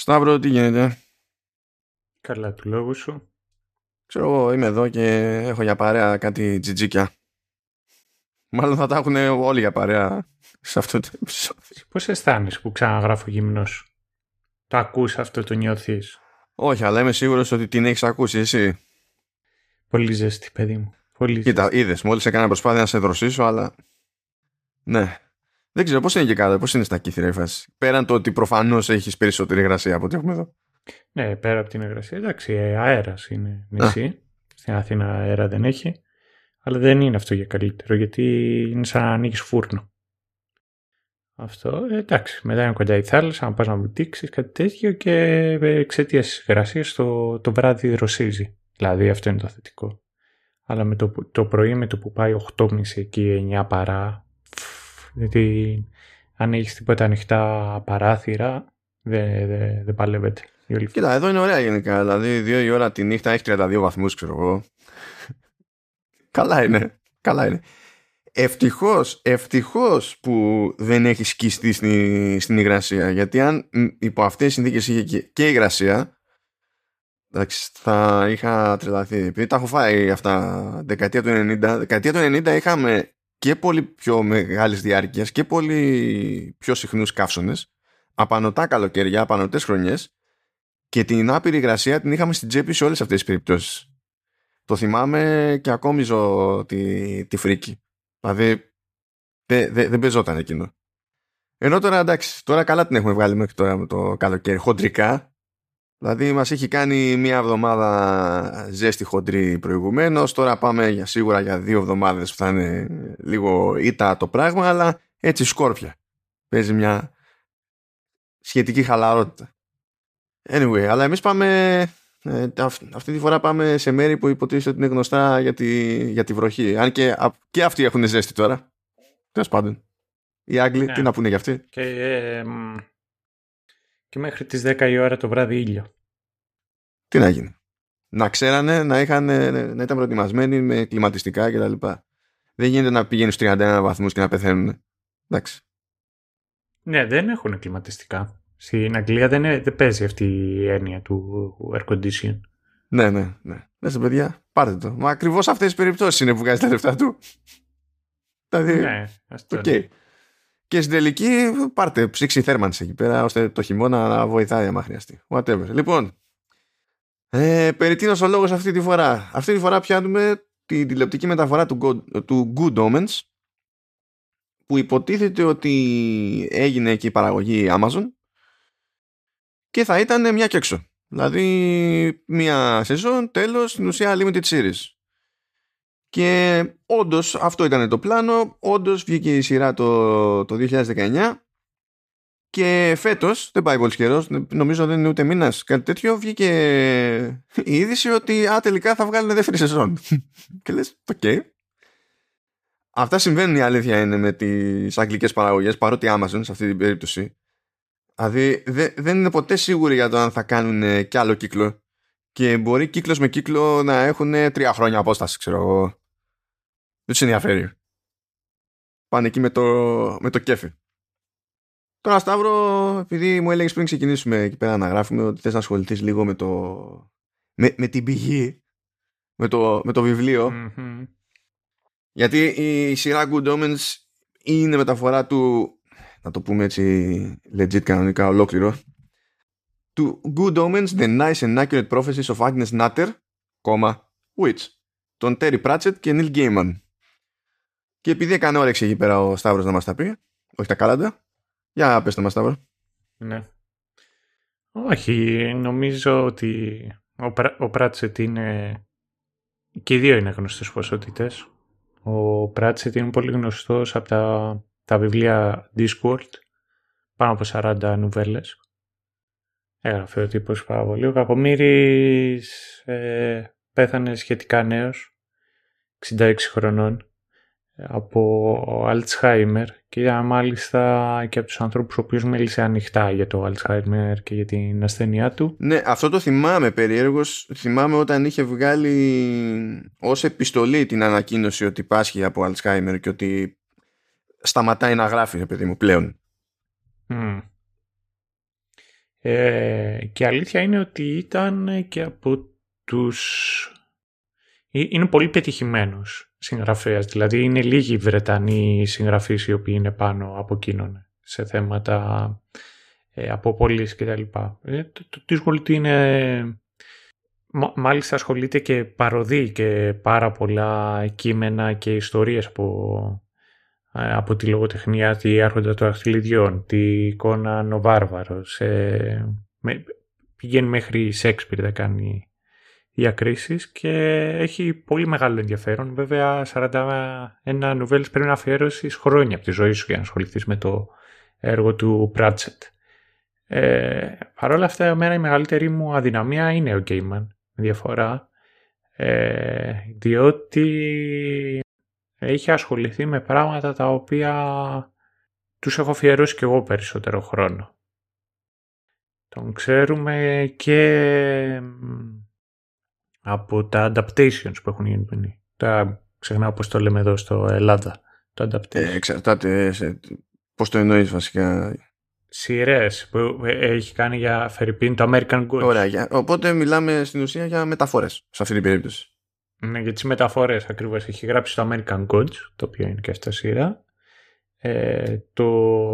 Σταύρο, τι γίνεται; Καλά του λόγου σου. Ξέρω εγώ, είμαι εδώ και έχω για παρέα κάτι τζιτζίκια. Μάλλον θα τα έχουν όλοι για παρέα σε αυτό το επεισόδιο. Πώς αισθάνεσαι που ξαναγράφω γυμνός. Το ακούς αυτό, το νιώθεις; Όχι, αλλά είμαι σίγουρος ότι την έχεις ακούσει εσύ. Πολύ ζέστη, παιδί μου. Πολύ Κοίτα, είδες, μόλις έκανα προσπάθεια να σε δροσίσω, αλλά. Ναι. Δεν ξέρω πώς είναι και κάτω, πώς είναι στα κύθρα η φάση. Πέραν το ότι προφανώς έχεις περισσότερη υγρασία από ό,τι έχουμε εδώ. Ναι, πέρα από την υγρασία, εντάξει, αέρας είναι νησί. Στην Αθήνα αέρα δεν έχει. Αλλά δεν είναι αυτό για καλύτερο, γιατί είναι σαν να ανοίγεις φούρνο. Αυτό, ε, εντάξει, μετά είναι κοντά η θάλασσα, να πας να βουτήξεις κάτι τέτοιο και εξαιτίας της υγρασίας το, το βράδυ δροσίζει. Δηλαδή αυτό είναι το θετικό. Αλλά με το, το πρωί με το που πάει 8.30 εκεί 9 παρά, γιατί αν έχεις τίποτα ανοιχτά παράθυρα, δεν δε, δε παλεύεται. Κοίτα, εδώ είναι ωραία γενικά. Δηλαδή, δύο η ώρα τη νύχτα έχει 32 βαθμούς, ξέρω εγώ. Καλά είναι. Καλά είναι. Ευτυχώς, ευτυχώς που δεν έχεις σκιστεί στην, στην υγρασία. Γιατί αν υπό αυτές τις συνθήκες είχε και, και υγρασία, Εντάξει, θα είχα τρελαθεί. Επειδή τα έχω φάει αυτά δεκαετία του 90. Δεκαετία του 90 είχαμε και πολύ πιο μεγάλη διάρκεια και πολύ πιο συχνούς καύσονες. Απανοτά καλοκαίρια, απανοτές χρονιές. Και την άπειρη υγρασία την είχαμε στην τσέπη σε όλες αυτές τις περιπτώσεις. Το θυμάμαι και ακόμη ζω τη, τη φρίκη. Δηλαδή δεν δε, δε παίζονταν εκείνο. Ενώ τώρα εντάξει, τώρα καλά την έχουμε βγάλει μέχρι τώρα με το καλοκαίρι. Χοντρικά, Δηλαδή μας έχει κάνει μία εβδομάδα ζέστη χοντρή προηγουμένως, τώρα πάμε για σίγουρα για δύο εβδομάδες που θα είναι λίγο ήττα το πράγμα, αλλά έτσι σκόρπια. Παίζει μια σχετική χαλαρότητα. Anyway, αλλά εμείς πάμε, ε, αυτή τη φορά πάμε σε μέρη που υποτίθεται ότι είναι γνωστά για τη, για τη βροχή. Αν και, και αυτοί έχουν ζέστη τώρα. Τέλος πάντων. Οι Άγγλοι, ναι. τι να πούνε για αυτοί; Και ε, και μέχρι τις 10 η ώρα το βράδυ ήλιο. Τι να γίνει. Να ξέρανε, να, είχαν, να ήταν προετοιμασμένοι με κλιματιστικά κτλ. Δεν γίνεται να πηγαίνουν στους 31 βαθμούς και να πεθαίνουν. Εντάξει. Ναι, δεν έχουν κλιματιστικά. Στην Αγγλία δεν, δεν παίζει αυτή η έννοια του air condition. Ναι, ναι, ναι. Μέσα παιδιά, πάρτε το. Μα ακριβώς αυτές τις περιπτώσεις είναι που βγάζει τα λεφτά του. Δηλαδή, ναι, αυτό okay. Και στην τελική πάρτε ψήξη θέρμανση εκεί πέρα ώστε το χειμώνα να βοηθάει άμα χρειαστεί. Whatever. Λοιπόν, ε, περί τίνος ο λόγος αυτή τη φορά. Αυτή τη φορά πιάνουμε τη τηλεοπτική μεταφορά του, Good, του Good Omens που υποτίθεται ότι έγινε εκεί η παραγωγή Amazon και θα ήταν μια και έξω. Δηλαδή μια σεζόν τέλος στην ουσία limited series. Και όντως αυτό ήταν το πλάνο. Όντως βγήκε η σειρά το, το 2019. Και φέτος, δεν πάει πολύ καιρός, νομίζω δεν είναι ούτε μήνας, κάτι τέτοιο, βγήκε η είδηση ότι α, τελικά θα βγάλουν δεύτερη σεζόν. και λες, OK. Okay. Αυτά συμβαίνουν η αλήθεια είναι με τις αγγλικές παραγωγές, παρότι Amazon σε αυτή την περίπτωση. Δηλαδή δεν είναι ποτέ σίγουροι για το αν θα κάνουν κι άλλο κύκλο. Και μπορεί κύκλος με κύκλο να έχουν τρία χρόνια απόσταση, ξέρω εγώ. Δεν τους ενδιαφέρει. Πάνε εκεί με το, με το κέφι. Τώρα Σταύρο, επειδή μου έλεγες πριν ξεκινήσουμε εκεί πέρα να γράφουμε ότι θες να ασχοληθείς λίγο με το. με, με την πηγή. Με το, με το βιβλιο Γιατί η σειρά Good Omens είναι μεταφορά του. Να το πούμε έτσι legit κανονικά ολόκληρο. Του Good Omens, The Nice and Accurate Prophecies of Agnes Nutter, κόμμα, Witch, τον Terry Pratchett και Neil Gaiman. Και επειδή έκανε όρεξη εκεί πέρα ο Σταύρος να μας τα πει, όχι τα κάλαντα, για πες το μας Σταύρο. Ναι. Όχι, νομίζω ότι ο, Πρά, ο Πράτσετ είναι... Και οι δύο είναι γνωστές ποσότητες. Ο Πράτσετ είναι πολύ γνωστός από τα, τα βιβλία Discworld, πάνω από 40 νουβέλες. Έγραφε ο τύπος πάρα πολύ. Ο Κακομύρης ε, πέθανε σχετικά νέος, 66 χρονών από Alzheimer και μάλιστα και από τους ανθρώπους ο οποίος μίλησε ανοιχτά για το Alzheimer και για την ασθένειά του. Ναι, αυτό το θυμάμαι περίεργος. Θυμάμαι όταν είχε βγάλει ως επιστολή την ανακοίνωση ότι πάσχει από Alzheimer και ότι σταματάει να γράφει, παιδί μου, πλέον. Mm. Ε, και αλήθεια είναι ότι ήταν και από τους... Ε, είναι πολύ πετυχημένος συγγραφέας. Δηλαδή είναι λίγοι Βρετανοί συγγραφείς οι οποίοι είναι πάνω από εκείνον σε θέματα ε, από πόλεις και τα λοιπά. Ε, το, το, το είναι... Μάλιστα ασχολείται και παροδεί και πάρα πολλά κείμενα και ιστορίες από, ε, από τη λογοτεχνία, τη άρχοντα των Αχθιλιδιών, τη εικόνα ο Βάρβαρος. Ε, με, πηγαίνει μέχρι Σέξπιρ να κάνει διακρίσεις και έχει πολύ μεγάλο ενδιαφέρον. Βέβαια, 41 νουβέλες πρέπει να αφιέρωσες χρόνια από τη ζωή σου για να ασχοληθείς με το έργο του Πράτσετ. Ε, Παρ' όλα αυτά, εμένα η μεγαλύτερη μου αδυναμία είναι ο Γκέιμαν. Διαφορά. Ε, διότι έχει ασχοληθεί με πράγματα τα οποία τους έχω αφιερώσει και εγώ περισσότερο χρόνο. Τον ξέρουμε και από τα adaptations που έχουν γίνει. Τα ξεχνάω πώς το λέμε εδώ στο Ελλάδα. Το adaptation. Ε, εξαρτάται σε, πώς το εννοείς βασικά. Σειρές που έχει κάνει για Φερρυπίν το American Gods. Ωραία. Οπότε μιλάμε στην ουσία για μεταφορές σε αυτή την περίπτωση. Ναι, για τις μεταφορές ακριβώς. Έχει γράψει το American Gods, το οποίο είναι και αυτά σειρά. Ε, το,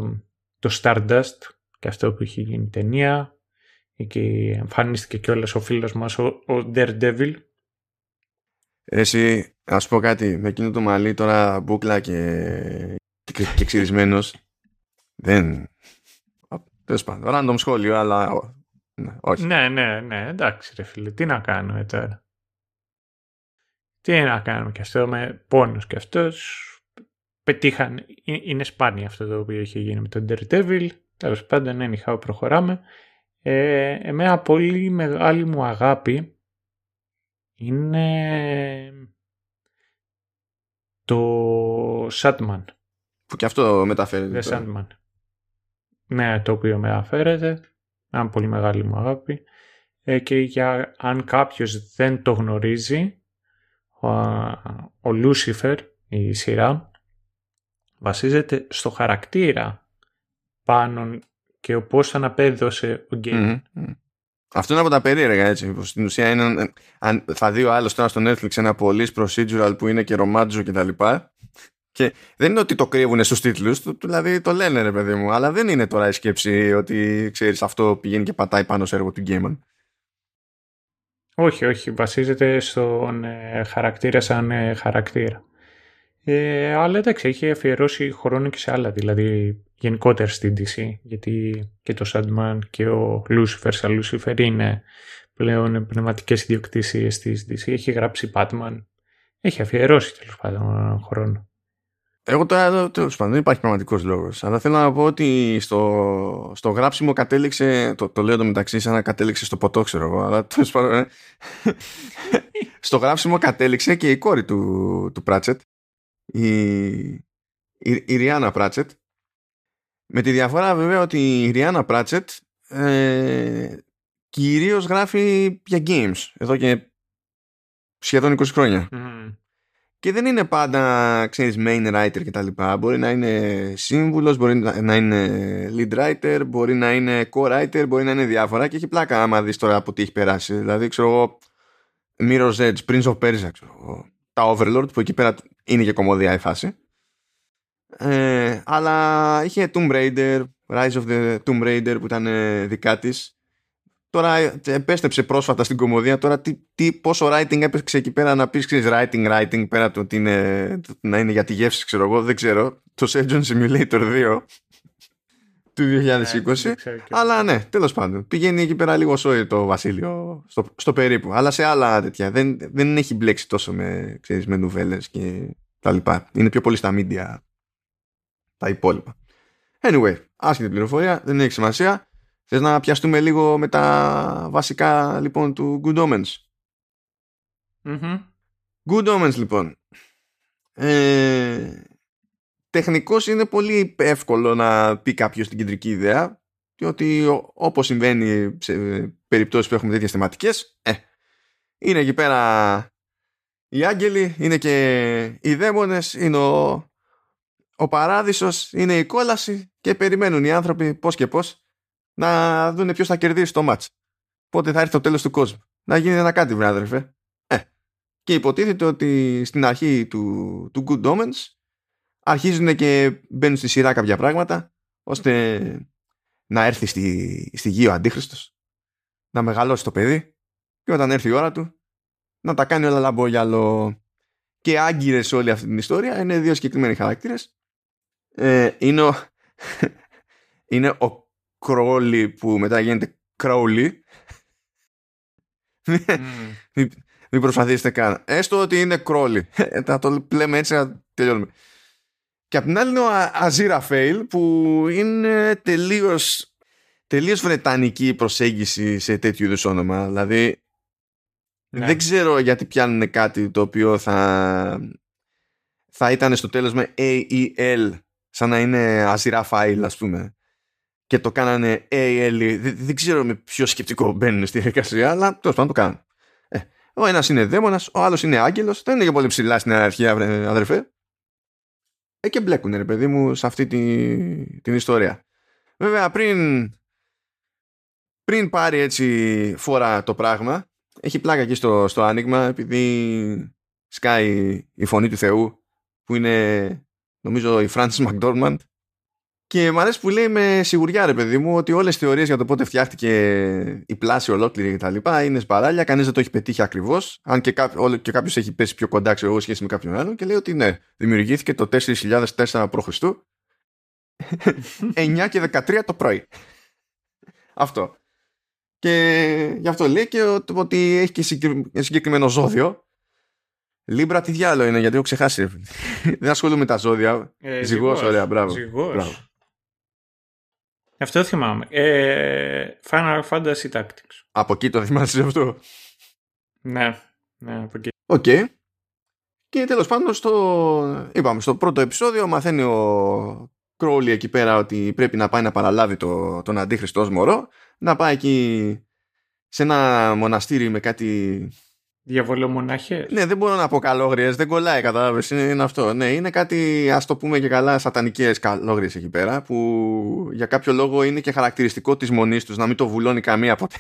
το Stardust, και αυτό που έχει γίνει ταινία. Εκεί εμφανίστηκε κιόλας ο φίλος μας, ο, ο Daredevil. Εσύ, να σου πω κάτι, με εκείνο το μαλλί τώρα μπούκλα και, και, και ξυρισμένος, δεν... Τέλος πάντων, random σχόλιο, αλλά ναι, όχι. Ναι, ναι, ναι, εντάξει ρε φίλε, τι να κάνουμε τώρα. Τι να κάνουμε και αυτό με πόνους και αυτός πετύχαν, είναι σπάνιο αυτό το οποίο έχει γίνει με τον Daredevil, τέλος πάντων anyhow προχωράμε. Ε, εμένα πολύ μεγάλη μου αγάπη είναι το Sandman. Που και αυτό μεταφέρεται. The Sandman. Ναι, το οποίο μεταφέρεται. Ένα πολύ μεγάλη μου αγάπη. Ε, και για αν κάποιος δεν το γνωρίζει, ο Λούσιφερ, η σειρά, βασίζεται στο χαρακτήρα πάνω και πώς αναπέδωσε ο γκέιμ. Αυτό είναι από τα περίεργα έτσι. Στην ουσία είναι, αν θα δει ο άλλος τώρα στο Netflix ένα πολύ procedural που είναι και ρομάτζο και τα λοιπά. Και δεν είναι ότι το κρύβουν στους τίτλους, δηλαδή το λένε ρε παιδί μου, αλλά δεν είναι τώρα η σκέψη ότι ξέρεις αυτό πηγαίνει και πατάει πάνω σε έργο του Γκέιμαν. Όχι, όχι. Βασίζεται στον ε, χαρακτήρα σαν ε, χαρακτήρα. Ε, αλλά εντάξει, έχει αφιερώσει χρόνο και σε άλλα, δηλαδή γενικότερα στην DC, γιατί και το Sandman και ο Lucifer σαν Lucifer είναι πλέον πνευματικές ιδιοκτησίες της DC. Έχει γράψει Batman, έχει αφιερώσει τέλος πάντων χρόνο. Εγώ τώρα τέλος πάντων δεν υπάρχει πραγματικό λόγος. Αλλά θέλω να πω ότι στο, στο γράψιμο κατέληξε. Το, το λέω το μεταξύ, σαν να κατέληξε στο ποτό, ξέρω εγώ. Αλλά τέλος πάντων. Ε, στο γράψιμο κατέληξε και η κόρη του, του Πράτσετ. Η, η, η Ριάννα Πράτσετ. Με τη διαφορά βέβαια ότι η Ριάννα Πράτσετ ε, κυρίως γράφει για games εδώ και σχεδόν 20 χρόνια. Και δεν είναι πάντα, ξέρεις, main writer και τα λοιπά. Μπορεί να είναι σύμβουλος, μπορεί να είναι lead writer, μπορεί να είναι co-writer, μπορεί να είναι διάφορα και έχει πλάκα άμα δεις τώρα από τι έχει περάσει. Δηλαδή, ξέρω εγώ, Mirror's Edge, Prince of Persia, ξέρω εγώ, τα Overlord, που εκεί πέρα είναι και κομμωδία η φάση. Ε, αλλά είχε Tomb Raider, Rise of the Tomb Raider που ήταν δικά της Τώρα επέστρεψε πρόσφατα στην κομμωδία. Τώρα τι, τι, πόσο writing έπαιξε εκεί πέρα να πεις ξέρεις writing, writing πέρα το ότι είναι, να είναι για τη γεύση, ξέρω εγώ, δεν ξέρω. Το Surgeon Simulator 2 του 2020. Ναι, αλλά ναι, τέλος πάντων. Πηγαίνει εκεί πέρα λίγο σόι το Βασίλειο στο, στο περίπου. Αλλά σε άλλα τέτοια. Δεν, δεν έχει μπλέξει τόσο με, ξέρεις, με νουβέλες και τα λοιπά. Είναι πιο πολύ στα media τα υπόλοιπα. Anyway, άσχετη πληροφορία, δεν έχει σημασία. Θες να πιαστούμε λίγο με τα βασικά λοιπόν του Good Omens; mm Good Omens λοιπόν. Ε, τεχνικώς είναι πολύ εύκολο να πει κάποιος την κεντρική ιδέα διότι όπως συμβαίνει σε περιπτώσεις που έχουμε τέτοιες θεματικές ε, είναι εκεί πέρα οι άγγελοι, είναι και οι δαίμονες, είναι ο, ο παράδεισος, είναι η κόλαση και περιμένουν οι άνθρωποι πώς και πώς να δουν ποιος θα κερδίσει το match. Πότε θα έρθει το τέλος του κόσμου. Να γίνει ένα κάτι, βρε αδερφέ. Ε. Και υποτίθεται ότι στην αρχή του, του Good Omens αρχίζουν και μπαίνουν στη σειρά κάποια πράγματα ώστε να έρθει στη, στη γη ο Αντίχριστος να μεγαλώσει το παιδί και όταν έρθει η ώρα του να τα κάνει όλα λαμπόγιαλο. Και άγκυρες όλη αυτή την ιστορία είναι δύο συγκεκριμένοι χαρακτήρες. Ε, είναι ο είναι ο Κρόλι που μετά γίνεται Κρόλι mm. μην, μην προσπαθήσετε καν. Έστω ότι είναι Κρόλι θα το λέμε έτσι να τελειώνουμε και απ' την άλλη είναι ο Αζίρα Φέιλ που είναι τελείως, τελείως βρετανική προσέγγιση σε τέτοιου είδους όνομα. Δηλαδή ναι. δεν ξέρω γιατί πιάνουν κάτι το οποίο θα, θα ήταν στο τέλος με AEL σαν να είναι Αζίρα File ας πούμε και το κάνανε AEL δεν, δεν ξέρω με ποιο σκεπτικό μπαίνουν στη διαδικασία αλλά τέλος πάντων το κάνουν. Ε, ο ένας είναι δαίμονας, ο άλλος είναι άγγελος δεν είναι και πολύ ψηλά στην αρχή αδερφέ ε, και μπλέκουν ρε παιδί μου σε αυτή τη, την ιστορία. Βέβαια πριν, πριν πάρει έτσι φορά το πράγμα έχει πλάκα εκεί στο, στο άνοιγμα επειδή σκάει η φωνή του Θεού που είναι νομίζω η Francis McDormand και μου αρέσει που λέει με σιγουριά, ρε παιδί μου, ότι όλες τι θεωρίες για το πότε φτιάχτηκε η πλάση ολόκληρη και τα λοιπά είναι σπαράλια. Κανείς δεν το έχει πετύχει ακριβώς. Αν και, κάπο, και κάποιος έχει πέσει πιο κοντά, ξέρω εγώ, σχέση με κάποιον άλλον. Και λέει ότι ναι, δημιουργήθηκε το 4004 π.Χ. 9 και 13 το πρωί. Αυτό. Και γι' αυτό λέει και ότι έχει και συγκεκριμένο ζώδιο. Libra τι διάολο είναι, γιατί έχω ξεχάσει. Δεν ασχολούμαι με τα ζώδια. Ε, ζυγός, ωραία, μπράβο. μπράβο. Αυτό θυμάμαι. Ε, Final Fantasy Tactics. Από εκεί το θυμάσαι αυτό; Ναι, ναι, από εκεί. OK. Okay. Και τέλος πάντων στο, είπαμε, στο πρώτο επεισόδιο μαθαίνει ο Κρόλι εκεί πέρα ότι πρέπει να πάει να παραλάβει το, τον αντίχριστο μωρό, να πάει εκεί σε ένα μοναστήρι με κάτι Διαβολομονάχε. Ναι, δεν μπορώ να πω καλόγριες, δεν κολλάει, κατάλαβες. Είναι, είναι, αυτό. Ναι, είναι κάτι, ας το πούμε και καλά, σατανικές καλόγριες εκεί πέρα, που για κάποιο λόγο είναι και χαρακτηριστικό της μονής τους να μην το βουλώνει καμία ποτέ.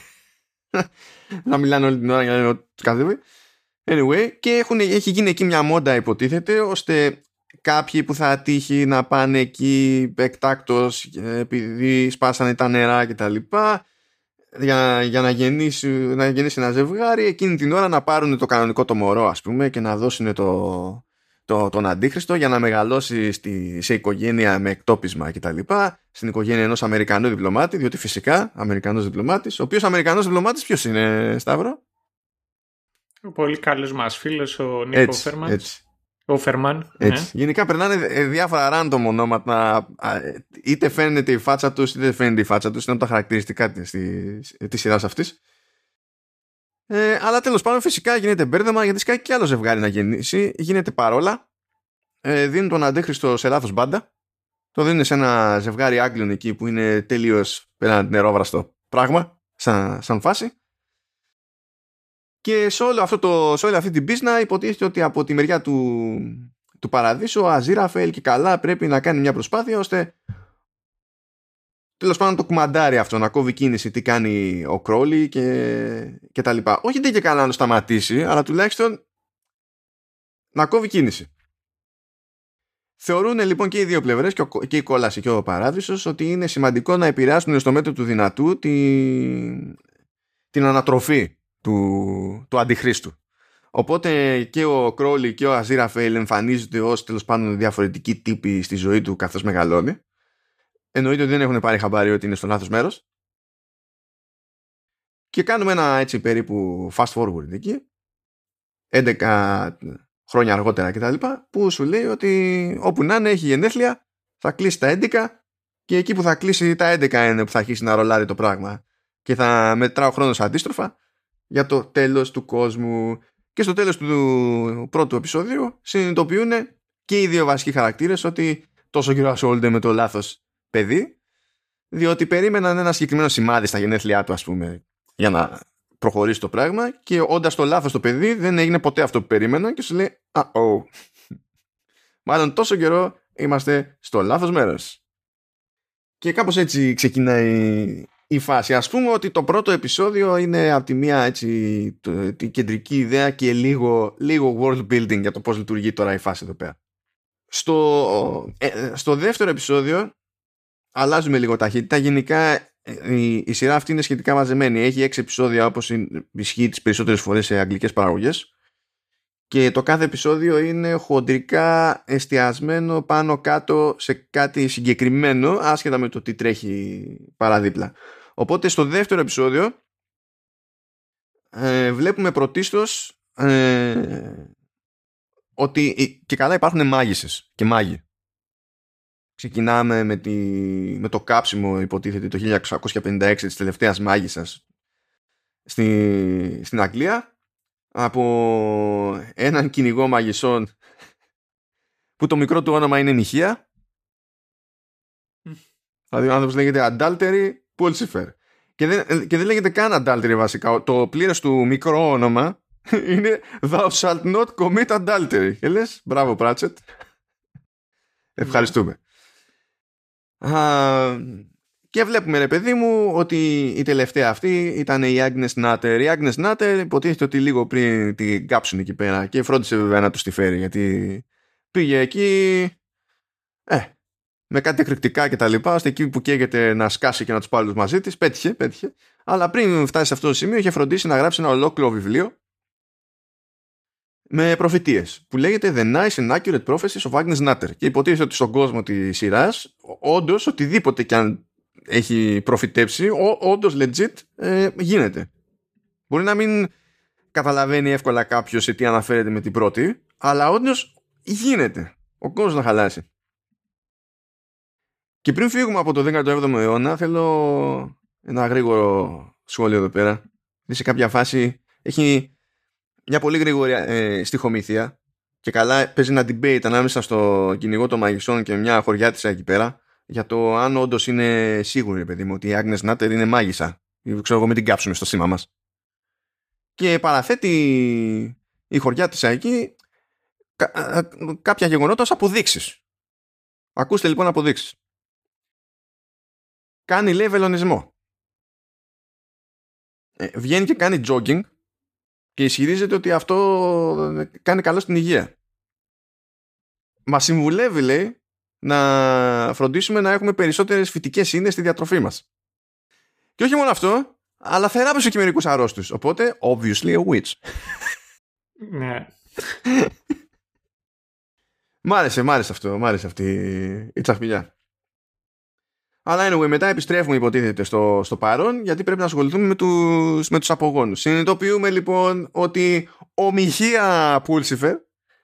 να μιλάνε όλη την ώρα για να του Anyway, και έχουν, έχει γίνει εκεί μια μόντα, υποτίθεται, ώστε κάποιοι που θα τύχει να πάνε εκεί εκτάκτος επειδή σπάσανε τα νερά κτλ για, για να, γεννήσει, να γεννήσει ένα ζευγάρι εκείνη την ώρα να πάρουν το κανονικό το μωρό ας πούμε και να δώσουν το, το, τον αντίχριστο για να μεγαλώσει στη, σε οικογένεια με εκτόπισμα κτλ. Στην οικογένεια ενός Αμερικανού διπλωμάτη, διότι φυσικά Αμερικανός διπλωμάτης, ο οποίος Αμερικανός διπλωμάτης ποιος είναι Σταύρο; Ο πολύ καλός μας φίλος ο Νίκο Φέρμαντς. Έτσι. Ο Φερμάν. Έτσι. Ναι. Γενικά περνάνε ε, διάφορα random ονόματα. Είτε φαίνεται η φάτσα τους, είτε δεν φαίνεται η φάτσα τους. Είναι τα χαρακτηριστικά της σειράς αυτής. Ε, αλλά τέλος πάντων, φυσικά γίνεται μπέρδεμα γιατί σκάει και άλλο ζευγάρι να γεννήσει. Γίνεται παρόλα. Ε, δίνουν τον αντίχρηστο σε λάθος μπάντα. Το δίνουν σε ένα ζευγάρι Άγγλων εκεί που είναι τελείως πέραν νερόβραστο πράγμα, σαν, σαν φάση. Και σε, όλο αυτό το, σε όλη αυτή την πίσνα υποτίθεται ότι από τη μεριά του, του παραδείσου ο Αζίραφελ και καλά πρέπει να κάνει μια προσπάθεια ώστε τέλος πάντων το κουμαντάρει αυτό να κόβει κίνηση τι κάνει ο Κρόλι και, και τα λοιπά. Όχι δεν και καλά να το σταματήσει αλλά τουλάχιστον να κόβει κίνηση. Θεωρούν λοιπόν και οι δύο πλευρές, και η κόλαση και ο παράδεισος, ότι είναι σημαντικό να επηρεάσουν στο μέτρο του δυνατού την, την ανατροφή του, του αντιχρίστου. Οπότε και ο Κρόλι και ο Αζίρα Φέιλ εμφανίζονται ως τέλος πάντων διαφορετικοί τύποι στη ζωή του καθώς μεγαλώνει. Εννοείται ότι δεν έχουν πάρει χαμπάρι ότι είναι στο λάθος μέρος. Και κάνουμε ένα έτσι περίπου fast forward εκεί. 11 χρόνια αργότερα κτλ. Που σου λέει ότι όπου να είναι έχει γενέθλια θα κλείσει τα 11 και εκεί που θα κλείσει τα 11 είναι που θα αρχίσει να ρολάρει το πράγμα. Και θα μετράω χρόνος αντίστροφα για το τέλος του κόσμου. Και στο τέλος του πρώτου επεισόδιου συνειδητοποιούν και οι δύο βασικοί χαρακτήρες ότι τόσο καιρό ασχολούνται με το λάθος παιδί διότι περίμεναν ένα συγκεκριμένο σημάδι στα γενέθλιά του ας πούμε για να προχωρήσει το πράγμα και όντας το λάθος το παιδί δεν έγινε ποτέ αυτό που περίμεναν και σου λέει α oh. μάλλον τόσο καιρό είμαστε στο λάθος μέρος και κάπως έτσι ξεκινάει η φάση. Ας πούμε ότι το πρώτο επεισόδιο είναι από τη μία έτσι την κεντρική ιδέα και λίγο, λίγο world building για το πώς λειτουργεί τώρα η φάση εδώ πέρα. Στο, ε, στο δεύτερο επεισόδιο αλλάζουμε λίγο ταχύτητα. Γενικά ε, η, η σειρά αυτή είναι σχετικά μαζεμένη. Έχει έξι επεισόδια όπως ισχύει τις περισσότερες φορές σε αγγλικές παραγωγές και το κάθε επεισόδιο είναι χοντρικά εστιασμένο πάνω κάτω σε κάτι συγκεκριμένο άσχετα με το τι τρέχει παραδίπλα. Οπότε στο δεύτερο επεισόδιο ε, βλέπουμε πρωτίστως ε, ότι και καλά υπάρχουν μάγισσες και μάγοι. Ξεκινάμε με, τη, με το κάψιμο υποτίθεται το 1656 της τελευταίας μάγισσας στη, στην Αγγλία από έναν κυνηγό μαγισσών που το μικρό του όνομα είναι Νυχία. Δηλαδή ο άνθρωπος λέγεται Adultery Pulsifer. Και δεν, και δεν λέγεται καν Adultery βασικά. Το πλήρες του μικρό όνομα είναι Thou shalt not commit adultery. Και λες, μπράβο Πράτσετ. Ευχαριστούμε. Και βλέπουμε ρε παιδί μου ότι η τελευταία αυτή ήταν η Agnes Nutter. Η Agnes Nutter υποτίθεται ότι λίγο πριν την κάψουν εκεί πέρα και φρόντισε βέβαια να τους τη φέρει γιατί πήγε εκεί ε, με κάτι εκρηκτικά και τα λοιπά ώστε εκεί που καίγεται να σκάσει και να τους πάρει μαζί της πέτυχε, πέτυχε αλλά πριν φτάσει σε αυτό το σημείο είχε φροντίσει να γράψει ένα ολόκληρο βιβλίο με προφητείες που λέγεται The Nice and Accurate Prophecies of Agnes Nutter και υποτίθεται ότι στον κόσμο της σειράς όντως οτιδήποτε και αν έχει προφητέψει, όντως legit ε, γίνεται. Μπορεί να μην καταλαβαίνει εύκολα κάποιος σε τι αναφέρεται με την πρώτη, αλλά όντως γίνεται. Ο κόσμος να χαλάσει. Και πριν φύγουμε από το 17ο αιώνα, θέλω ένα γρήγορο σχόλιο εδώ πέρα. σε κάποια φάση έχει μια πολύ γρήγορη ε, στοιχομήθεια και καλά παίζει ένα debate ανάμεσα στο κυνηγό των μαγισσών και μια χωριά της εκεί πέρα για το αν όντως είναι σίγουρη, παιδί μου, ότι η Agnes Nutter είναι μάγισσα. Ή ξέρω εγώ, μην την κάψουμε στο σήμα μας. Και παραθέτει η χωριά της εκεί κάποια γεγονότα ως αποδείξεις. Ακούστε λοιπόν αποδείξεις. Κάνει λέει βελονισμό. Ε, βγαίνει και κάνει jogging και ισχυρίζεται ότι αυτό κάνει καλό στην υγεία. Μα συμβουλεύει λέει να φροντίσουμε να έχουμε περισσότερες φυτικές ίνες στη διατροφή μας. Και όχι μόνο αυτό, αλλά θεράπευσε και μερικούς αρρώστους. Οπότε, obviously a witch. Ναι. μ' άρεσε, μ' άρεσε αυτό, μ' άρεσε αυτή η τσαχπιλιά. Αλλά anyway, μετά επιστρέφουμε υποτίθεται στο, στο παρόν γιατί πρέπει να ασχοληθούμε με τους, με τους απογόνους. Συνειδητοποιούμε λοιπόν ότι ο Μιχία Πούλσιφερ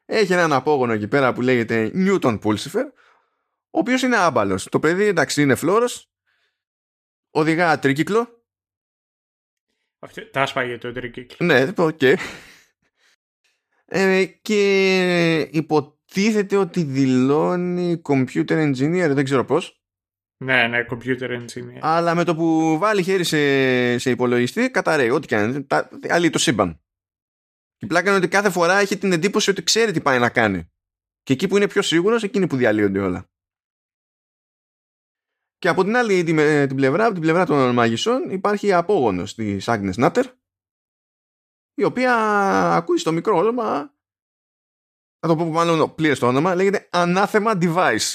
έχει έναν απόγονο εκεί πέρα που λέγεται Newton Πούλσιφερ ο οποίος είναι άμπαλος. Το παιδί εντάξει είναι φλόρος, οδηγά τρίκυκλο. Αυτή, τα έσπαγε το τρίκυκλο. Ναι, OK. Okay. Ε, και υποτίθεται ότι δηλώνει computer engineer, δεν ξέρω πώς. Ναι, ναι, computer engineer. Αλλά με το που βάλει χέρι σε, σε υπολογιστή, καταραίει. Ό,τι κάνει. Άλλη το σύμπαν. Και πλάκα είναι ότι κάθε φορά έχει την εντύπωση ότι ξέρει τι πάει να κάνει. Και εκεί που είναι πιο σίγουρος, εκείνη που διαλύονται όλα. Και από την άλλη την, ε, την πλευρά, από την πλευρά των μαγισσών, υπάρχει η απόγονος της Agnes Nutter, η οποία ακούει στο μικρό όνομα, θα το πω μάλλον πλήρες το όνομα, λέγεται Anathema Device.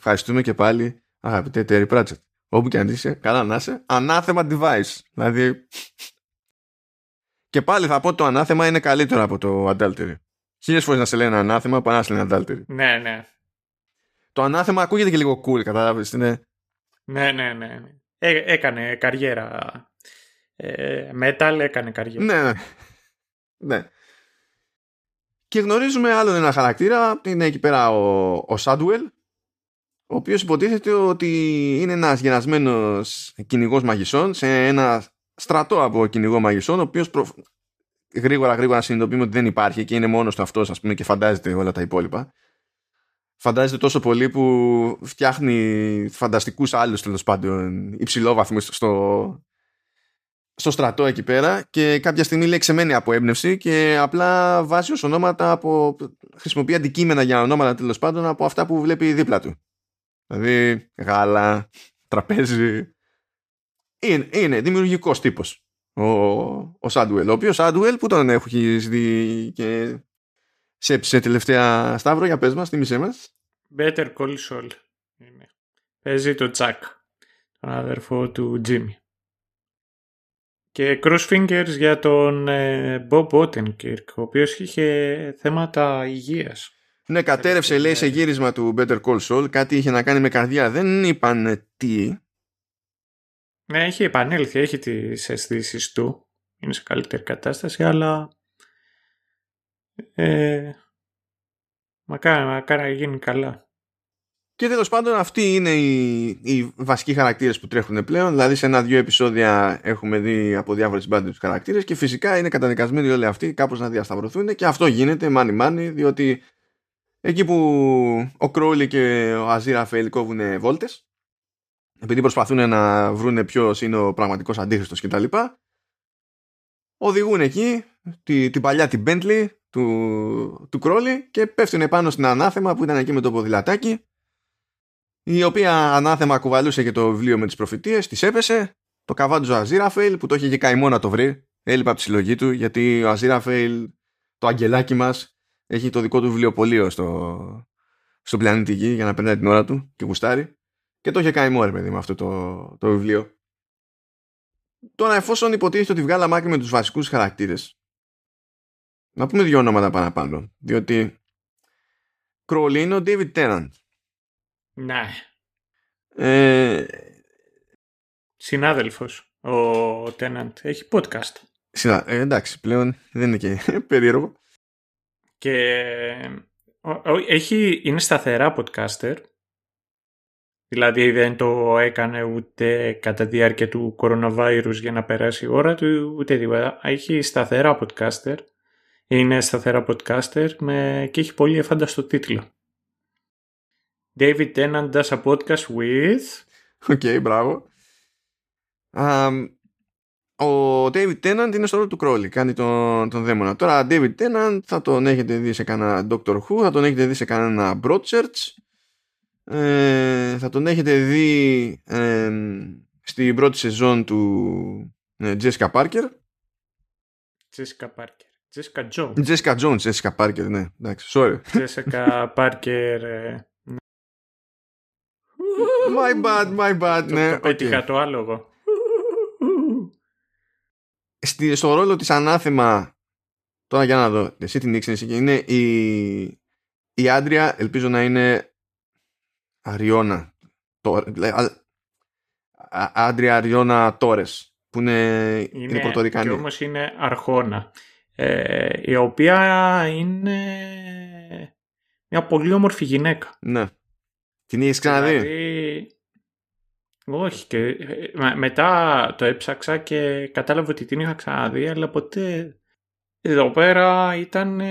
Ευχαριστούμε και πάλι, αγαπητέ Terry Pratchett. Όπου και αν είσαι, καλά να είσαι, Anathema Device. Δηλαδή, και πάλι θα πω το ανάθεμα είναι καλύτερο από το adultery. Χίλιες φορές να σε λένε ανάθεμα παρά να σε λένε adultery. Ναι, ναι το ανάθεμα ακούγεται και λίγο cool, κατάλαβες. Είναι... Ναι, ναι, ναι. ναι. Ε, έκανε καριέρα. Ε, metal έκανε καριέρα. Ναι, ναι. ναι. Και γνωρίζουμε άλλον ένα χαρακτήρα, είναι εκεί πέρα ο, ο Σάντουελ, ο οποίος υποτίθεται ότι είναι ένας γενασμένος κυνηγός μαγισσών σε ένα στρατό από κυνηγό μαγισσών, ο οποίος προ... γρήγορα γρήγορα συνειδητοποιούμε ότι δεν υπάρχει και είναι μόνος του αυτός ας πούμε και φαντάζεται όλα τα υπόλοιπα φαντάζεται τόσο πολύ που φτιάχνει φανταστικούς άλλους τέλος πάντων υψηλόβαθμους στο, στο στρατό εκεί πέρα και κάποια στιγμή λέει ξεμένει από έμπνευση και απλά βάζει ως ονόματα από, χρησιμοποιεί αντικείμενα για ονόματα τέλος πάντων από αυτά που βλέπει δίπλα του. Δηλαδή, γάλα, τραπέζι. Είναι, είναι δημιουργικός τύπος ο, ο Σάντουελ. Ο οποίος Σάντουελ που τον έχει δει και σε τελευταία Σταύρο, για πες μας, θυμίσέ μας. Better Call Saul. Παίζει το Τσακ, τον αδερφό του Τζίμι. Και crossfingers για τον ε, Bob Odenkirk, ο οποίος είχε θέματα υγείας. Ναι, κατέρευσε λέει σε γύρισμα του Better Call Saul, κάτι είχε να κάνει με καρδιά. Δεν είπαν τι. Ναι, έχει επανέλθει, έχει τις αισθήσεις του. Είναι σε καλύτερη κατάσταση, αλλά ε, μακάρι, μακάρι να γίνει καλά. Και τέλος πάντων αυτοί είναι οι, οι βασικοί χαρακτήρες που τρέχουν πλέον. Δηλαδή σε ένα-δύο επεισόδια έχουμε δει από διάφορες μπάντες τους χαρακτήρες και φυσικά είναι καταδικασμένοι όλοι αυτοί κάπως να διασταυρωθούν και αυτό γίνεται μάνι μάνι διότι εκεί που ο Κρόλι και ο Αζίρα Φέλ κόβουν βόλτες επειδή προσπαθούν να βρουν ποιος είναι ο πραγματικός αντίχρηστος κτλ. Οδηγούν εκεί τη, την παλιά την Bentley του, του Κρόλι και πέφτουν πάνω στην ανάθεμα που ήταν εκεί με το ποδηλατάκι η οποία ανάθεμα κουβαλούσε και το βιβλίο με τις προφητείες, της έπεσε, το καβάντζο Αζίραφελ που το είχε και καημό να το βρει, έλειπε από τη συλλογή του γιατί ο Αζίραφελ, το αγγελάκι μας, έχει το δικό του βιβλιοπωλείο στο, στο πλανήτη Γη για να περνάει την ώρα του και γουστάρει και το είχε καημό ρε παιδί με αυτό το, το βιβλίο. Τώρα εφόσον υποτίθεται ότι βγάλαμε άκρη με τους βασικούς χαρακτήρες να πούμε δύο ονόματα παραπάνω διότι Κρόλι είναι ο David Tennant ναι. Ε... Συνάδελφος ο Τέναντ. Έχει podcast. Συνα... Ε, εντάξει, πλέον δεν είναι και περίεργο. Και έχει, είναι σταθερά podcaster. Δηλαδή δεν το έκανε ούτε κατά τη διάρκεια του κορονοϊού για να περάσει η ώρα του, ούτε τίποτα. Έχει σταθερά podcaster. Είναι σταθερά podcaster με... και έχει πολύ εφάνταστο τίτλο. David Tennant does a podcast with... Οκέι, okay, μπράβο. Um, ο David Tennant είναι στο ρόλο του Crowley, κάνει τον, τον δαίμονα. Τώρα, David Tennant θα τον έχετε δει σε κανένα Doctor Who, θα τον έχετε δει σε κανένα Broadchurch, ε, θα τον έχετε δει ε, στην πρώτη σεζόν του ε, Jessica Parker. Jessica Parker. Jessica Jones. Jessica Jones, Jessica Parker, ναι. Εντάξει, sorry. Jessica Parker... Ε, My bad, my bad. Το, ναι, το πέτυχα το άλογο. Στη, στο ρόλο της ανάθεμα τώρα για να δω εσύ την ήξερες είναι η, η Άντρια ελπίζω να είναι Αριώνα Άντρια Αριώνα Τόρες που είναι, είναι, είναι Πορτορικανή και όμως είναι Αρχώνα ε, η οποία είναι μια πολύ όμορφη γυναίκα ναι την έχεις ξαναδεί; Δηλαδή... Όχι. Και ε, μετά το έψαξα και κατάλαβα ότι την είχα ξαναδεί, αλλά ποτέ εδώ πέρα ήταν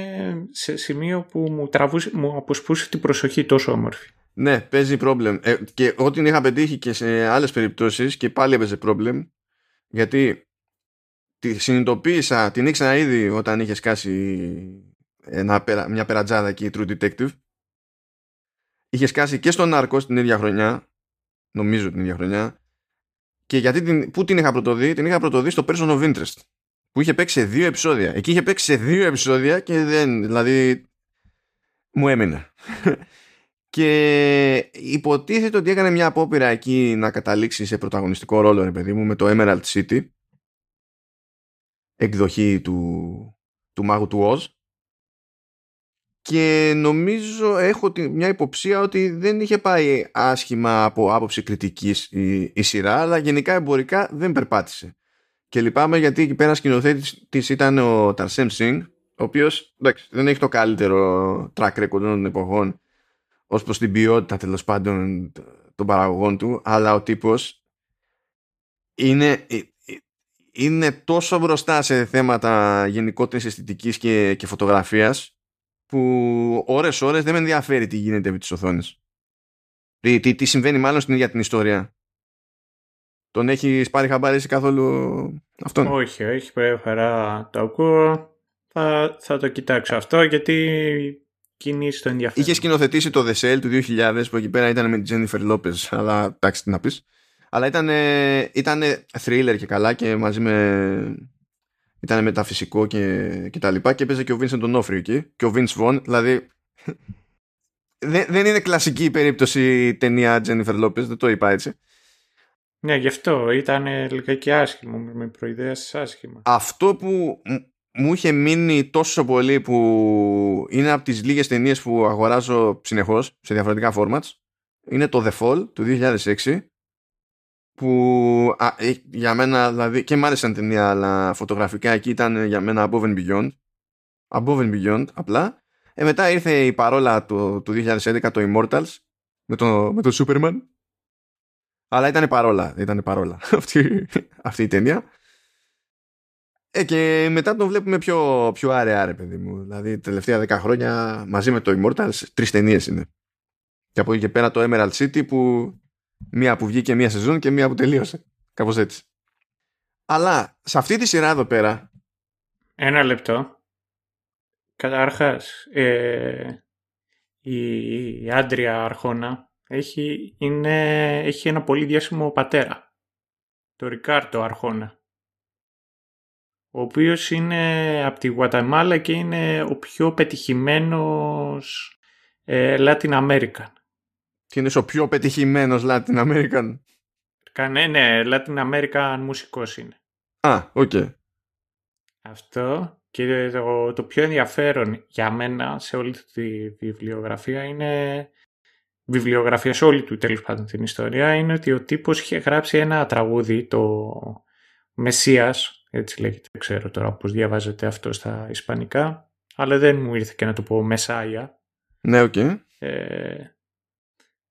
σε σημείο που μου, τραβούσε, μου αποσπούσε την προσοχή τόσο όμορφη. Ναι, παίζει πρόβλημα. Ε, και ό,τι είχα πετύχει και σε άλλες περιπτώσεις και πάλι έπαιζε πρόβλημα γιατί τη συνειδητοποίησα, την ήξερα ήδη όταν είχε σκάσει ένα, μια περατζάδα εκεί True Detective είχε σκάσει και στον Νάρκο την ίδια χρονιά, νομίζω την ίδια χρονιά, και γιατί την, πού την είχα πρωτοδεί, την είχα πρωτοδεί στο Person of Interest, που είχε παίξει σε δύο επεισόδια. Εκεί είχε παίξει σε δύο επεισόδια και δεν, δηλαδή, μου έμεινε. και υποτίθεται ότι έκανε μια απόπειρα εκεί να καταλήξει σε πρωταγωνιστικό ρόλο, ρε παιδί μου, με το Emerald City, εκδοχή του, του μάγου του Oz και νομίζω έχω μια υποψία ότι δεν είχε πάει άσχημα από άποψη κριτικής η, η σειρά αλλά γενικά εμπορικά δεν περπάτησε. Και λυπάμαι γιατί εκεί πέρα σκηνοθέτης της ήταν ο Ταρσέμ Σινγκ ο οποίος εντάξει, δεν έχει το καλύτερο track record των εποχών ως προς την ποιότητα τέλος πάντων των παραγωγών του αλλά ο τύπος είναι, ε, ε, είναι τόσο μπροστά σε θέματα γενικότερης αισθητικής και, και φωτογραφίας που ώρες ώρες δεν με ενδιαφέρει τι γίνεται επί της οθόνης. Τι, τι, τι συμβαίνει μάλλον στην ίδια την ιστορία. Τον έχει πάρει χαμπάρι καθόλου αυτόν; Όχι, όχι, πρώτη φορά το ακούω. Θα, θα το κοιτάξω αυτό γιατί κινήσει το ενδιαφέρον. Είχε σκηνοθετήσει το The Cell του 2000 που εκεί πέρα ήταν με την Jennifer Lopez, αλλά εντάξει τι να πεις. Αλλά ήταν, ήταν thriller και καλά και μαζί με ήταν μεταφυσικό και, και τα λοιπά και έπαιζε και ο Vincent Donofrio εκεί και ο Vince Vaughn, δηλαδή δεν, δεν είναι κλασική περίπτωση ταινία Jennifer Lopez, δεν το είπα έτσι. Ναι, γι' αυτό ήταν λίγα και άσχημο, με προειδέαση άσχημα. Αυτό που μου είχε μείνει τόσο πολύ που είναι από τις λίγες ταινίες που αγοράζω συνεχώς σε διαφορετικά formats είναι το The Fall του 2006 που α, ε, για μένα δηλαδή και μ' άρεσε σαν ταινία αλλά φωτογραφικά εκεί ήταν για μένα above and beyond. Above and beyond απλά. Ε, μετά ήρθε η παρόλα του, του 2011 το Immortals με το, με το Superman. Αλλά ήταν παρόλα ήταν παρόλα. Αυτή, αυτή η ταινία. Ε, και μετά τον βλέπουμε πιο, πιο άρεα, ρε παιδί μου. Δηλαδή, τελευταία δέκα χρόνια μαζί με το Immortals, τρεις ταινίες είναι. Και από εκεί και πέρα το Emerald City που μία που βγήκε μία σεζόν και μία που τελείωσε. Κάπως έτσι. Αλλά σε αυτή τη σειρά εδώ πέρα. Ένα λεπτό. Κατάρχα, ε, η Άντρια Αρχώνα έχει, είναι, έχει ένα πολύ διάσημο πατέρα. Το Ρικάρτο Αρχώνα ο οποίος είναι από τη Γουαταμάλα και είναι ο πιο πετυχημένος ε, Latin American. Και είναι ο πιο πετυχημένος Latin American. Κανέ, ναι, Latin American μουσικός είναι. Α, οκ. Okay. Αυτό και το, το πιο ενδιαφέρον για μένα σε όλη τη βιβλιογραφία είναι βιβλιογραφία σε όλη του τέλος πάντων την ιστορία είναι ότι ο τύπος είχε γράψει ένα τραγούδι το Μεσσίας έτσι λέγεται, δεν ξέρω τώρα πώς διαβάζεται αυτό στα ισπανικά, αλλά δεν μου ήρθε και να το πω Messiah. Ναι, οκ. Okay. Ε,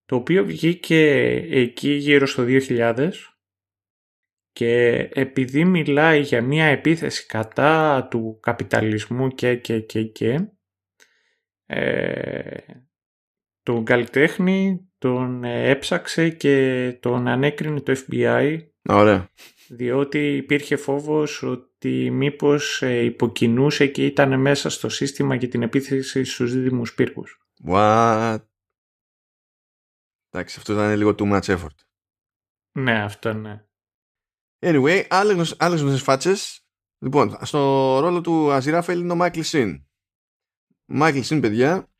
το οποίο βγήκε εκεί γύρω στο 2000 και επειδή μιλάει για μια επίθεση κατά του καπιταλισμού και και και και ε, τον καλλιτέχνη τον έψαξε και τον ανέκρινε το FBI Ωραία διότι υπήρχε φόβος ότι μήπως ε, υποκινούσε και ήταν μέσα στο σύστημα για την επίθεση στους δίδυμους πύργους. What? Εντάξει, αυτό ήταν λίγο too much effort. Ναι, αυτό ναι. Anyway, άλλες, άλλες γνωστές φάτσες. Λοιπόν, στο ρόλο του Αζιράφελ είναι ο Μάικλ Σιν. Μάικλ Σιν, παιδιά,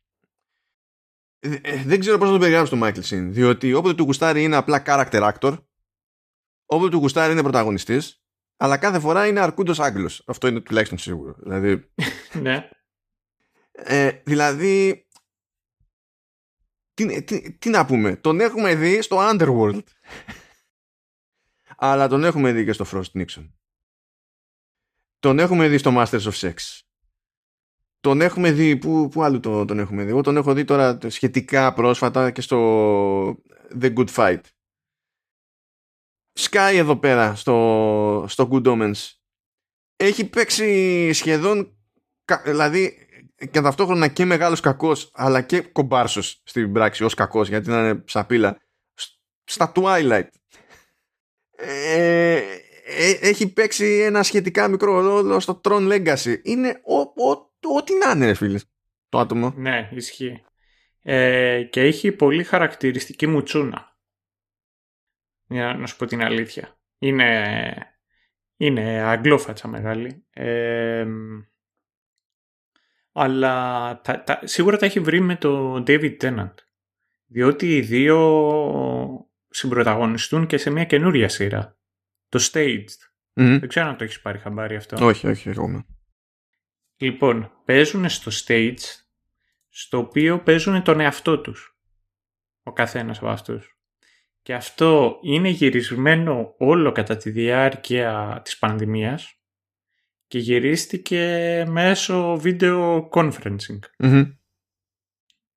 ε, δεν ξέρω πώς να το περιγράψω τον Μάικλ Σιν, διότι όποτε του γουστάρει είναι απλά character actor, όποτε του γουστάρει είναι πρωταγωνιστής, αλλά κάθε φορά είναι αρκούντως Άγγλος. Αυτό είναι τουλάχιστον σίγουρο. Δηλαδή, ναι. Ε, δηλαδή, τι, τι, τι, να πούμε, τον έχουμε δει στο Underworld. αλλά τον έχουμε δει και στο Frost Nixon. Τον έχουμε δει στο Masters of Sex. Τον έχουμε δει, πού, πού άλλου τον, τον έχουμε δει; Εγώ τον έχω δει τώρα σχετικά πρόσφατα και στο The Good Fight σκάει εδώ πέρα στο, στο Good Omens έχει παίξει σχεδόν δηλαδή και ταυτόχρονα και μεγάλος κακός αλλά και κομπάρσος στην πράξη ως κακός γιατί είναι σαπίλα στα Twilight. Ε, ε, έχει παίξει ένα σχετικά μικρό ρόλο στο Tron Legacy. Είναι ό,τι να είναι φίλες το άτομο. Ναι ισχύει. Ε, και έχει πολύ χαρακτηριστική μουτσούνα. Για να σου πω την αλήθεια. Είναι, είναι αγγλόφατσα μεγάλη. Αλλά τα, τα, σίγουρα τα έχει βρει με το David Tennant. Διότι οι δύο συμπροταγωνιστούν και σε μια καινούρια σειρά. Το Staged. Δεν ξέρω αν το έχεις πάρει χαμπάρι αυτό. Όχι, όχι, εγώ Λοιπόν, παίζουν στο Staged, στο οποίο παίζουν τον εαυτό τους. Ο καθένας από αυτούς. Και αυτό είναι γυρισμένο όλο κατά τη διάρκεια της πανδημίας και γυρίστηκε μέσω video conferencing.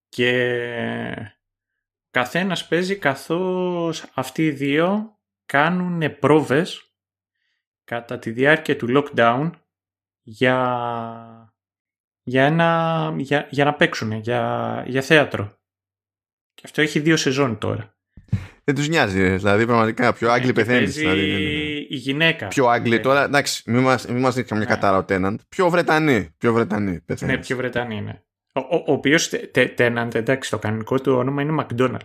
Και καθένας παίζει καθώς αυτοί οι δύο κάνουν πρόβες κατά τη διάρκεια του lockdown για, για, ένα, για, για να παίξουν, για, για θέατρο. Και αυτό έχει δύο σεζόν τώρα δεν τους νοιάζει. Δηλαδή, πραγματικά πιο Άγγλοι πεθαίνεις. Δηλαδή, η γυναίκα. Πιο Άγγλοι τώρα. Εντάξει, μην μα δείξει καμιά κατάρα ο Τέναντ. Πιο Βρετανοί. Πιο Βρετανοί πεθαίνεις. Ναι, πιο Βρετανοί είναι. Ο, ο, ο οποίος Τέναντ, εντάξει, το κανονικό του όνομα είναι McDonald.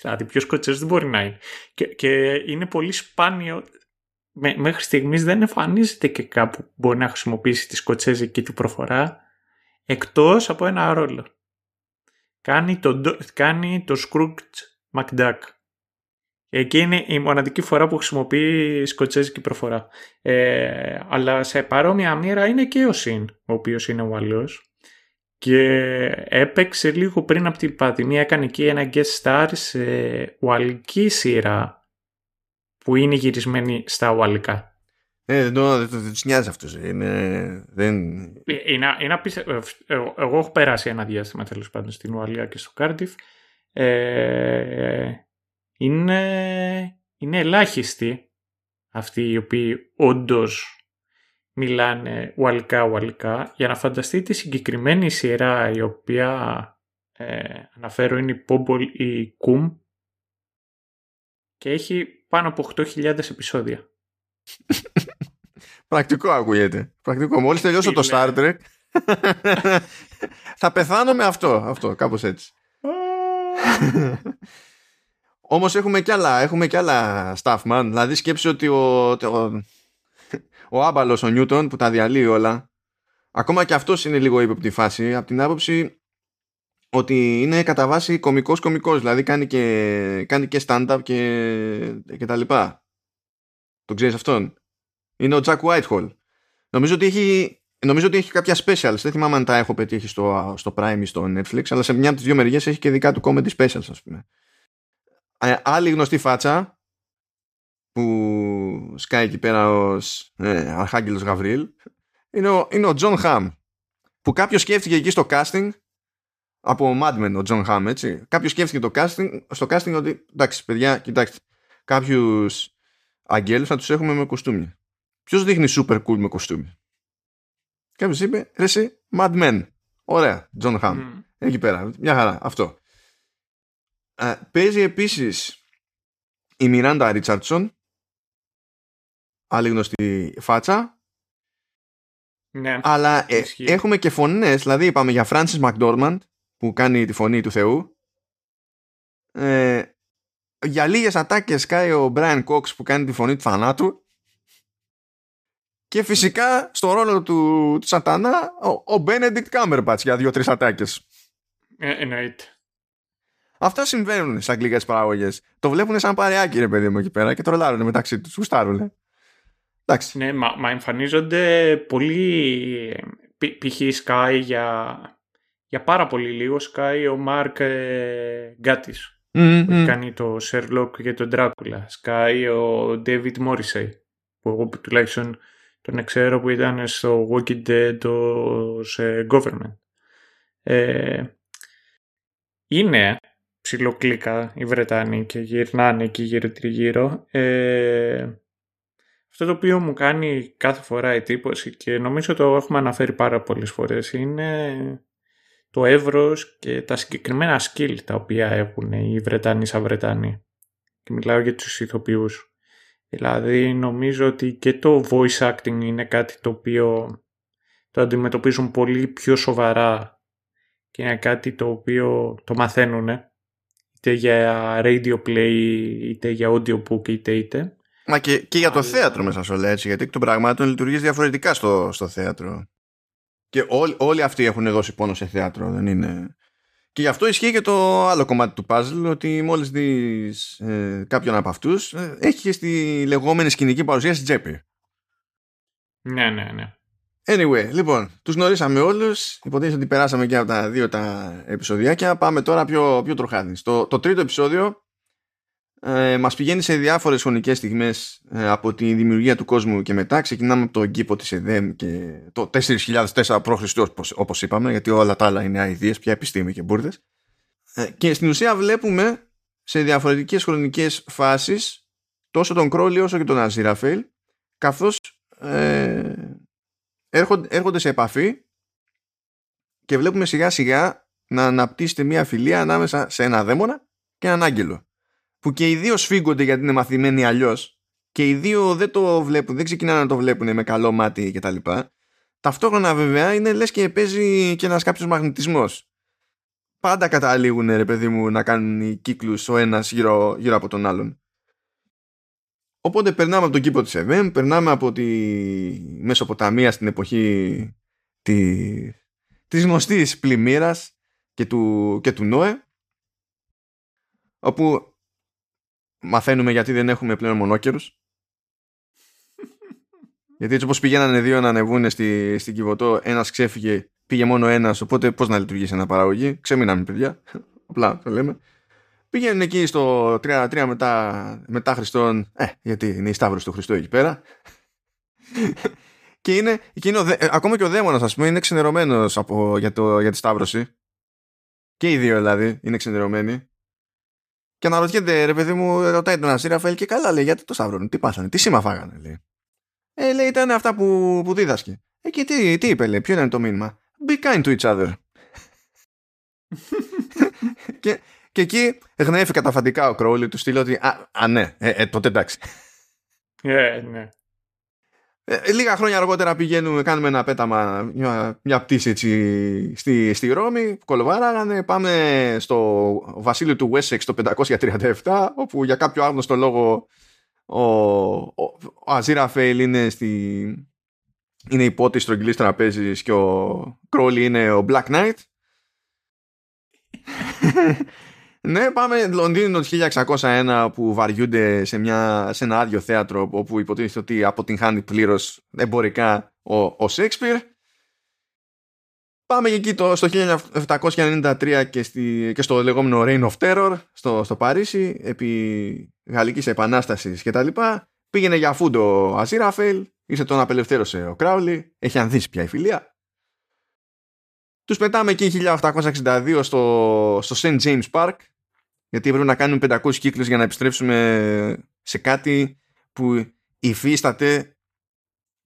δηλαδή, πιο σκοτσές δεν μπορεί να είναι. Και, και είναι πολύ σπάνιο. μέχρι στιγμής δεν εμφανίζεται και κάπου που μπορεί να χρησιμοποιήσει τη σκοτσέζικη του προφορά εκτός από ένα ρόλο. Κάνει το, κάνει το Scrooge McDuck. Εκεί είναι η μοναδική φορά που χρησιμοποιεί σκοτσέζικη προφορά. Ε, αλλά σε παρόμοια μοίρα είναι και ο Σιν, ο οποίος είναι Ουαλός. Και έπαιξε λίγο πριν από την πανδημία, έκανε εκεί ένα guest star σε ουαλική σειρά που είναι γυρισμένη στα ουαλικά. Ε, δεν, το, δεν, δεν τους νοιάζει αυτός. Είναι, δεν... είναι, είναι εγώ, εγώ έχω περάσει ένα διάστημα τέλος πάντων στην Ουαλία και στο Κάρντιφ. Ε, είναι, είναι ελάχιστοι αυτοί οι οποίοι όντως μιλάνε ουαλικά ουαλικά για να φανταστείς τη συγκεκριμένη σειρά η οποία ε, αναφέρω είναι η Πόμπολ ή Κουμ και έχει πάνω από 8.000 επεισόδια. Πρακτικό ακούγεται. Πρακτικό. Μόλις τελειώσω το Star Trek θα πεθάνω με αυτό. Αυτό, κάπως έτσι. Όμως έχουμε κι άλλα, έχουμε κι άλλα stuff, man. Δηλαδή σκέψει ότι ο, ο, ο άμπαλος, ο Νιούτον που τα διαλύει όλα, ακόμα και αυτός είναι λίγο ύποπτη φάση, από την άποψη ότι είναι κατά βάση κομικός κομικός, δηλαδή κάνει και, κάνει και stand-up και, και τα λοιπά. Το ξέρεις αυτόν; Είναι ο Jack Whitehall. Νομίζω ότι έχει, νομίζω ότι έχει κάποια specials. Δεν θυμάμαι αν τα έχω πετύχει στο, στο Prime ή στο Netflix, αλλά σε μια από τις δύο μεριές έχει και δικά του comedy specials, ας πούμε. Ε, άλλη γνωστή φάτσα που σκάει εκεί πέρα ως ε, Αρχάγγελος Γαβρίλ είναι ο, είναι ο John Hamm που κάποιος σκέφτηκε εκεί στο casting από Mad Men ο John Hamm έτσι. Κάποιος σκέφτηκε το casting, στο casting ότι εντάξει παιδιά κοιτάξτε κάποιους αγγέλους θα τους έχουμε με κοστούμια. Ποιος δείχνει super cool με κοστούμια; Κάποιος είπε ρε εσύ Mad Men. Ωραία John Hamm mm. εκεί πέρα μια χαρά αυτό ε, παίζει επίσης η Μιράντα Ρίτσαρτσον άλλη γνωστή φάτσα. Ναι, αλλά ε, έχουμε και φωνές δηλαδή είπαμε για Francis McDormand που κάνει τη φωνή του Θεού. Ε, για λίγες ατάκες κάει ο Brian Cox που κάνει τη φωνή του θανάτου. Και φυσικά στο ρόλο του, του σατανά ο, ο Benedict Cumberbatch για δύο-τρεις ατάκες. Ε, εννοείται Αυτά συμβαίνουν σε αγγλικέ παραγωγές. Το βλέπουν σαν παρεάκι, ρε παιδί μου, εκεί πέρα και τρολάρουν μεταξύ τους. Γουστάρουν. Εντάξει. Ναι, μα, μα εμφανίζονται πολύ. Π.χ. Sky για, για πάρα πολύ λίγο. Sky ο Μάρκ ε, Γκάτη. Mm-hmm. Που κάνει το Sherlock και τον Dracula. Sky ο David Morrissey. Που εγώ τουλάχιστον τον ξέρω που ήταν στο Walking Dead ως Government. Ε, είναι ψιλοκλίκα οι Βρετανοί και γυρνάνε εκεί γύρω τριγύρω. Ε, αυτό το οποίο μου κάνει κάθε φορά εντύπωση και νομίζω το έχουμε αναφέρει πάρα πολλές φορές είναι το εύρος και τα συγκεκριμένα skill τα οποία έχουν οι Βρετανοί σαν Βρετανοί. Και μιλάω για τους ηθοποιούς. Δηλαδή νομίζω ότι και το voice acting είναι κάτι το οποίο το αντιμετωπίζουν πολύ πιο σοβαρά και είναι κάτι το οποίο το μαθαίνουν είτε για radio play, είτε για audiobook, είτε είτε. Μα και, και για το θέατρο μέσα σου λέει έτσι, γιατί εκ των πραγμάτων λειτουργείς διαφορετικά στο, στο θέατρο. Και όλοι, όλοι αυτοί έχουν δώσει πόνο σε θέατρο, δεν είναι... Και γι' αυτό ισχύει και το άλλο κομμάτι του puzzle, ότι μόλις δεις ε, κάποιον από αυτούς, ε, έχεις και στη λεγόμενη σκηνική παρουσίαση τσέπη. Ναι, ναι, ναι. Anyway, λοιπόν, τους γνωρίσαμε όλους. Υποτίθεται ότι περάσαμε και από τα δύο τα επεισοδιάκια. Πάμε τώρα πιο, πιο τροχάδι. Το, το τρίτο επεισόδιο ε, μας πηγαίνει σε διάφορες χρονικές στιγμές ε, από τη δημιουργία του κόσμου και μετά. Ξεκινάμε από τον κήπο της ΕΔΕΜ και το 4004 π.Χ. Όπως, όπως είπαμε, γιατί όλα τα άλλα είναι αηδίες, πια επιστήμη και μπουρδες. Ε, και στην ουσία βλέπουμε σε διαφορετικές χρονικές φάσεις τόσο τον Κρόλι όσο και τον Αζιραφέλ καθώς ε, έρχονται, έρχονται σε επαφή και βλέπουμε σιγά σιγά να αναπτύσσεται μια φιλία ανάμεσα σε ένα δαίμονα και έναν άγγελο. Που και οι δύο σφίγγονται γιατί είναι μαθημένοι αλλιώς και οι δύο δεν το βλέπουν, δεν ξεκινάνε να το βλέπουν με καλό μάτι κτλ. Τα, ταυτόχρονα βέβαια είναι λες και παίζει και ένας κάποιος μαγνητισμός. Πάντα καταλήγουν ρε παιδί μου να κάνουν κύκλους ο ένας γύρω, γύρω από τον άλλον. Οπότε περνάμε από τον κήπο της ΕΒΕΜ, περνάμε από τη Μεσοποταμία στην εποχή της, της γνωστής πλημμύρας και του, και του Νόε όπου μαθαίνουμε γιατί δεν έχουμε πλέον μονόκερους. Γιατί έτσι όπως πηγαίνανε δύο να ανεβούν στη, στην Κιβωτό ένας ξέφυγε, πήγε μόνο ένας οπότε πώς να λειτουργήσει ένα παραγωγή. Ξέμειναμε παιδιά, απλά το λέμε Πήγαινε εκεί στο 3-3 μετά, μετά Χριστόν, ε, γιατί είναι η Σταύρος του Χριστού εκεί πέρα. και είναι, εκείνο, ε, ακόμα και ο δαίμονας ας πούμε είναι ξενερωμένος από, για, το, για τη Σταύρωση. Και οι δύο δηλαδή είναι ξενερωμένοι. Και αναρωτιέται, ρε παιδί μου, ρωτάει τον Ασύραφελ και καλά λέει, γιατί το Σταύρον, τι πάθανε, τι σήμα φάγανε, λέει. Ε, λέει, ήταν αυτά που, που δίδασκε. Ε, και τι, τι είπε, λέει, ποιο είναι το μήνυμα; Be kind to each other. και και εκεί γνέφει καταφαντικά ο Κρόουλι του στείλει ότι Α, α ναι, ε, ε, τότε εντάξει. Yeah, ναι. Ε, λίγα χρόνια αργότερα πηγαίνουμε, κάνουμε ένα πέταμα, μια, μια πτήση έτσι, στη, στη Ρώμη, κολοβάραγανε, πάμε στο βασίλειο του Wessex το 537, όπου για κάποιο άγνωστο λόγο ο, ο, ο Αζίραφελ είναι, στη, είναι υπότη στρογγυλής τραπέζης και ο Κρόλι είναι ο Black Knight. Ναι, πάμε Λονδίνο το 1601 που βαριούνται σε, μια, σε ένα άδειο θέατρο όπου υποτίθεται ότι αποτυγχάνει πλήρως εμπορικά ο, ο Σέξπιρ. Πάμε εκεί το, στο 1793 και, στη, και στο λεγόμενο Reign of Terror στο, στο Παρίσι επί Γαλλικής Επανάστασης και τα λοιπά. Πήγαινε για φούντο ο Αζίραφελ, ήρθε τον απελευθέρωσε ο Κράουλι, έχει ανδύσει πια η φιλία. Τους πετάμε εκεί 1862 στο, στο St. James Park γιατί πρέπει να κάνουμε 500 κύκλους για να επιστρέψουμε σε κάτι που υφίσταται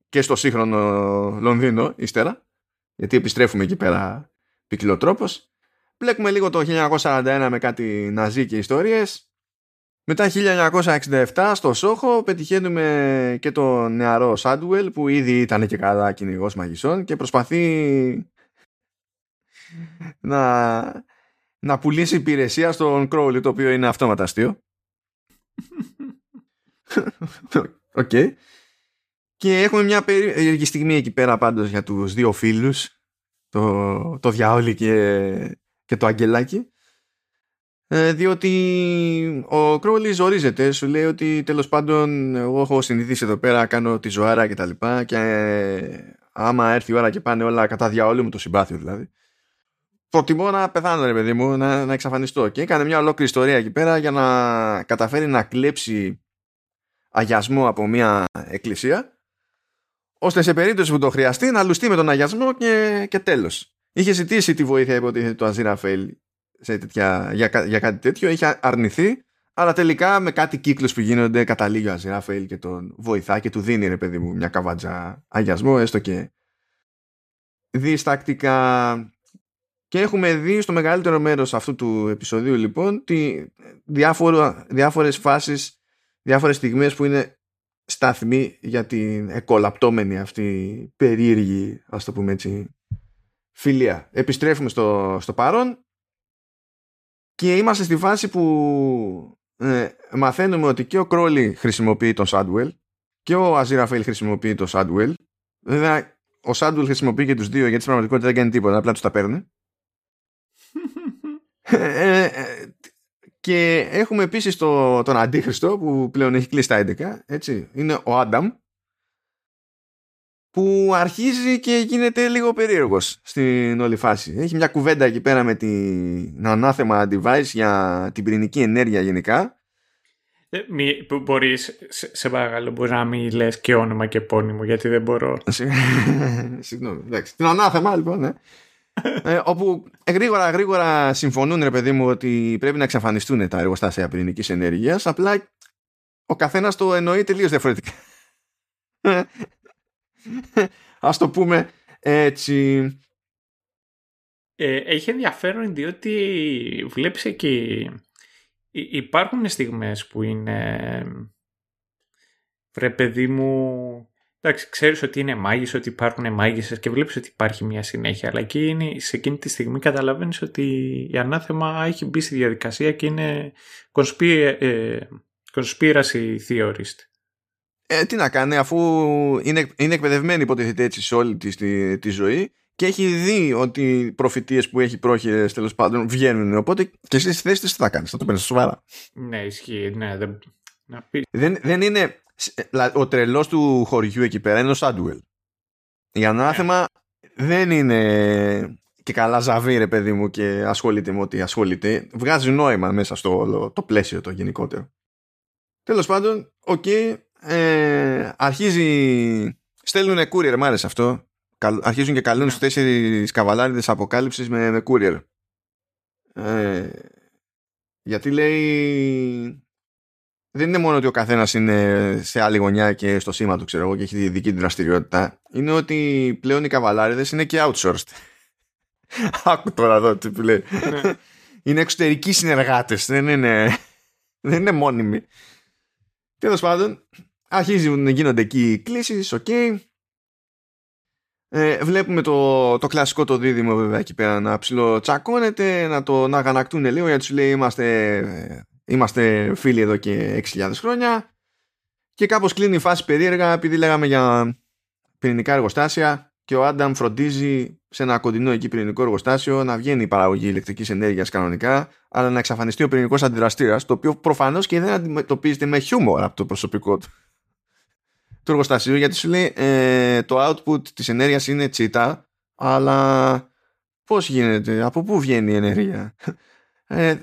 και στο σύγχρονο Λονδίνο ύστερα γιατί επιστρέφουμε εκεί πέρα ποικιλοτρόπος Μπλέκουμε λίγο το 1941 με κάτι ναζί και ιστορίες. Μετά 1967 στο Σόχο πετυχαίνουμε και το νεαρό Σάντουελ που ήδη ήταν και καλά κυνηγός μαγισσών και προσπαθεί να να πουλήσει υπηρεσία στον Crowley, το οποίο είναι αυτόματα αστείο. Οκ. Και έχουμε μια περίεργη στιγμή εκεί πέρα πάντως για τους δύο φίλους, το, το Διαόλι και, και το Αγγελάκι. Ε, διότι ο Crowley ζορίζεται, σου λέει ότι τέλος πάντων εγώ έχω συνηθίσει εδώ πέρα, κάνω τη ζωάρα και τα λοιπά και ε, άμα έρθει η ώρα και πάνε όλα κατά διαόλου μου το συμπάθειο δηλαδή προτιμώ να πεθάνω ρε παιδί μου, να, να εξαφανιστώ. Και έκανε μια ολόκληρη ιστορία εκεί πέρα για να καταφέρει να κλέψει αγιασμό από μια εκκλησία ώστε σε περίπτωση που το χρειαστεί να λουστεί με τον αγιασμό και, και τέλος. Είχε ζητήσει τη βοήθεια υποτίθεται του Αζίρα Φέλ σε τέτοια, για, για κάτι τέτοιο, είχε αρνηθεί αλλά τελικά με κάτι κύκλους που γίνονται καταλήγει ο Αζίρα Φέλ και τον βοηθά και του δίνει ρε παιδί μου μια καβάτζα αγιασμό έστω και διστακτικά και έχουμε δει στο μεγαλύτερο μέρος αυτού του επεισοδίου λοιπόν τη διάφορα, διάφορες φάσεις, διάφορες στιγμές που είναι σταθμοί για την εκολαπτώμενη αυτή περίεργη, ας το πούμε έτσι, φιλία. Επιστρέφουμε στο, στο παρόν και είμαστε στη φάση που ε, μαθαίνουμε ότι και ο Κρόλι χρησιμοποιεί τον Σάντουελ και ο Αζίραφελ χρησιμοποιεί τον Σάντουελ. Βέβαια, ο Σάντουελ χρησιμοποιεί και τους δύο γιατί στην πραγματικότητα δεν κάνει τίποτα, απλά τους τα παίρνει. Ε, ε, και έχουμε επίσης το, τον Αντίχριστο που πλέον έχει κλείσει τα 11 έτσι. είναι ο Άνταμ που αρχίζει και γίνεται λίγο περίεργος στην όλη φάση. Έχει μια κουβέντα εκεί πέρα με την ανάθεμα device για την πυρηνική ενέργεια γενικά. Ε, μη, μπορείς, σε, σε παρακαλώ, μπορεί να μην λες και όνομα και επώνυμο, γιατί δεν μπορώ. Συγγνώμη, εντάξει. Την ανάθεμα λοιπόν, ναι ε, όπου γρήγορα γρήγορα συμφωνούν ρε παιδί μου ότι πρέπει να εξαφανιστούν τα εργοστάσια πυρηνικής ενέργειας απλά ο καθένας το εννοεί τελείως διαφορετικά. Ας το πούμε έτσι. Ε, έχει ενδιαφέρον διότι βλέπεις εκεί υπάρχουν στιγμές που είναι βρε παιδί μου Εντάξει, ξέρεις ότι είναι μάγισσες, ότι υπάρχουν μάγισσες και βλέπεις ότι υπάρχει μια συνέχεια, αλλά εκεί είναι, σε εκείνη τη στιγμή καταλαβαίνεις ότι η ανάθεμα έχει μπει στη διαδικασία και είναι conspiracy, conspiracy theorist. Ε, τι να κάνει, αφού είναι, είναι εκπαιδευμένη υποτίθεται έτσι σε όλη τη, τη, τη ζωή και έχει δει ότι οι προφητείες που έχει πρόχειρες τέλος πάντων βγαίνουν. Οπότε και εσύ στη θέση τι θα κάνεις, θα το παίρνεις σοβαρά. Ναι, ισχύει. Ναι, δεν... Να πεις... δεν, δεν είναι. Ο τρελός του χωριού εκεί πέρα είναι ο Σάντουελ. Η Ανάθεμα δεν είναι και καλά ζαβή ρε παιδί μου και ασχολείται με ό,τι ασχολείται. Βγάζει νόημα μέσα στο το πλαίσιο το γενικότερο. Τέλος πάντων, οκ, okay, ε, αρχίζει, στέλνουν courier, μ' άρεσε αυτό. Αρχίζουν και καλούν ναι. στους τέσσερις καβαλάριδες αποκάλυψης με, με courier. Ε, γιατί λέει δεν είναι μόνο ότι ο καθένας είναι σε άλλη γωνιά και στο σήμα του, ξέρω εγώ, και έχει δική του δραστηριότητα. Είναι ότι πλέον οι καβαλάριδες είναι και outsourced. Άκου τώρα εδώ τι που λέει. Ναι. είναι εξωτερικοί συνεργάτες. Δεν είναι, δεν είναι μόνιμοι. Τέλος πάντων, αρχίζουν να γίνονται εκεί κλήσεις, οκ. Ε, βλέπουμε το, το κλασικό το δίδυμο βέβαια εκεί πέρα να ψιλοτσακώνεται, να το να αγανακτούν λίγο γιατί σου λέει είμαστε, είμαστε φίλοι εδώ και 6.000 χρόνια και κάπως κλείνει η φάση περίεργα επειδή λέγαμε για πυρηνικά εργοστάσια και ο Άνταμ φροντίζει σε ένα κοντινό εκεί πυρηνικό εργοστάσιο να βγαίνει η παραγωγή ηλεκτρικής ενέργειας κανονικά αλλά να εξαφανιστεί ο πυρηνικός αντιδραστήρας το οποίο προφανώς και δεν αντιμετωπίζεται με χιούμορ από το προσωπικό του. Του εργοστασίου γιατί σου λέει ε, το output της ενέργειας είναι τσίτα αλλά πώς γίνεται, από πού βγαίνει η ενέργεια; Ε,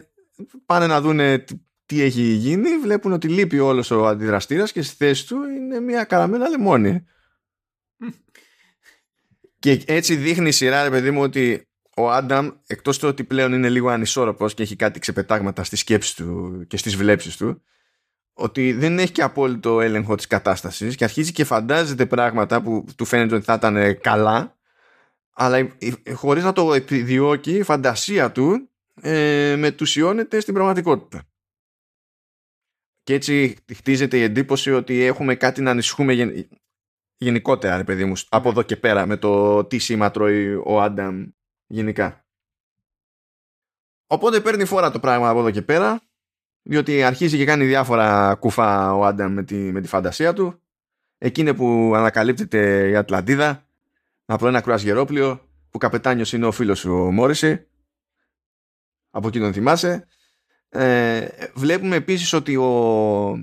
πάνε να δούνε τι έχει γίνει βλέπουν ότι λείπει όλος ο αντιδραστήρας και στη θέση του είναι μια καραμέλα λεμόνι. Και έτσι δείχνει η σειρά ρε παιδί μου ότι ο Άνταμ εκτός του ότι πλέον είναι λίγο ανισόρροπος και έχει κάτι ξεπετάγματα στις σκέψεις του και στις βλέψεις του ότι δεν έχει και απόλυτο έλεγχο της κατάστασης και αρχίζει και φαντάζεται πράγματα που του φαίνεται ότι θα ήταν καλά αλλά χωρίς να το επιδιώκει η φαντασία του ε, μετουσιώνεται στην πραγματικότητα. Και έτσι χτίζεται η εντύπωση ότι έχουμε κάτι να ανησυχούμε γεν... γενικότερα, ρε παιδί μου, από εδώ και πέρα με το τι σήμα τρώει ο Άνταμ γενικά. Οπότε παίρνει φορά το πράγμα από εδώ και πέρα διότι αρχίζει και κάνει διάφορα κουφά ο Άνταμ με τη, με τη φαντασία του εκείνη που ανακαλύπτεται η Ατλαντίδα από ένα κρουαζιερόπλιο που καπετάνιος είναι ο φίλος σου ο Μόριση από εκεί τον θυμάσαι ε, βλέπουμε επίσης ότι ο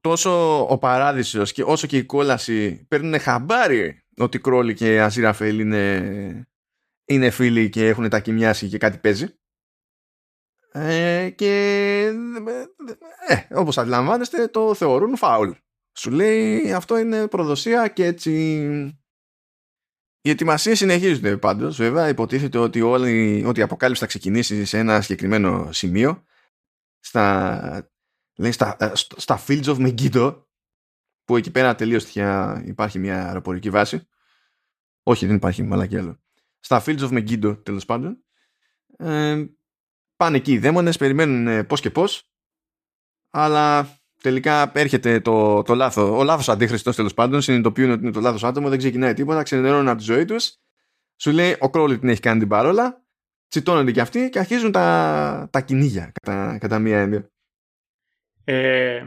τόσο ο Παράδεισος και όσο και η κόλαση παίρνουν χαμπάρι ότι Κρόλη και Αζίραφελ είναι, είναι φίλοι και έχουν τα κοιμιάσει και κάτι παίζει ε, και ε, όπως αντιλαμβάνεστε το θεωρούν φάουλ. Σου λέει αυτό είναι προδοσία και έτσι οι ετοιμασίες συνεχίζονται πάντως. Βέβαια υποτίθεται ότι, όλη, ότι η αποκάλυψη θα ξεκινήσει σε ένα συγκεκριμένο σημείο στα, λέει, στα, ε, στα Fields of Megiddo που εκεί πέρα τελείως τυχαία υπάρχει μια αεροπορική βάση. Όχι δεν υπάρχει μαλακή άλλο. Στα Fields of Megiddo τέλος πάντων. Ε, πάνε εκεί οι δαίμονες, περιμένουν ε, πώς και πώς, αλλά τελικά έρχεται το, το λάθος, ο λάθος αντίχρηστος τέλος πάντων, συνειδητοποιούν ότι είναι το λάθος άτομο, δεν ξεκινάει τίποτα, ξενερώνουν από τη ζωή τους, σου λέει ο Κρόλι την έχει κάνει την παρόλα, τσιτώνονται και αυτοί και αρχίζουν τα, τα κυνήγια κατά, κατά μία έννοια. Ε,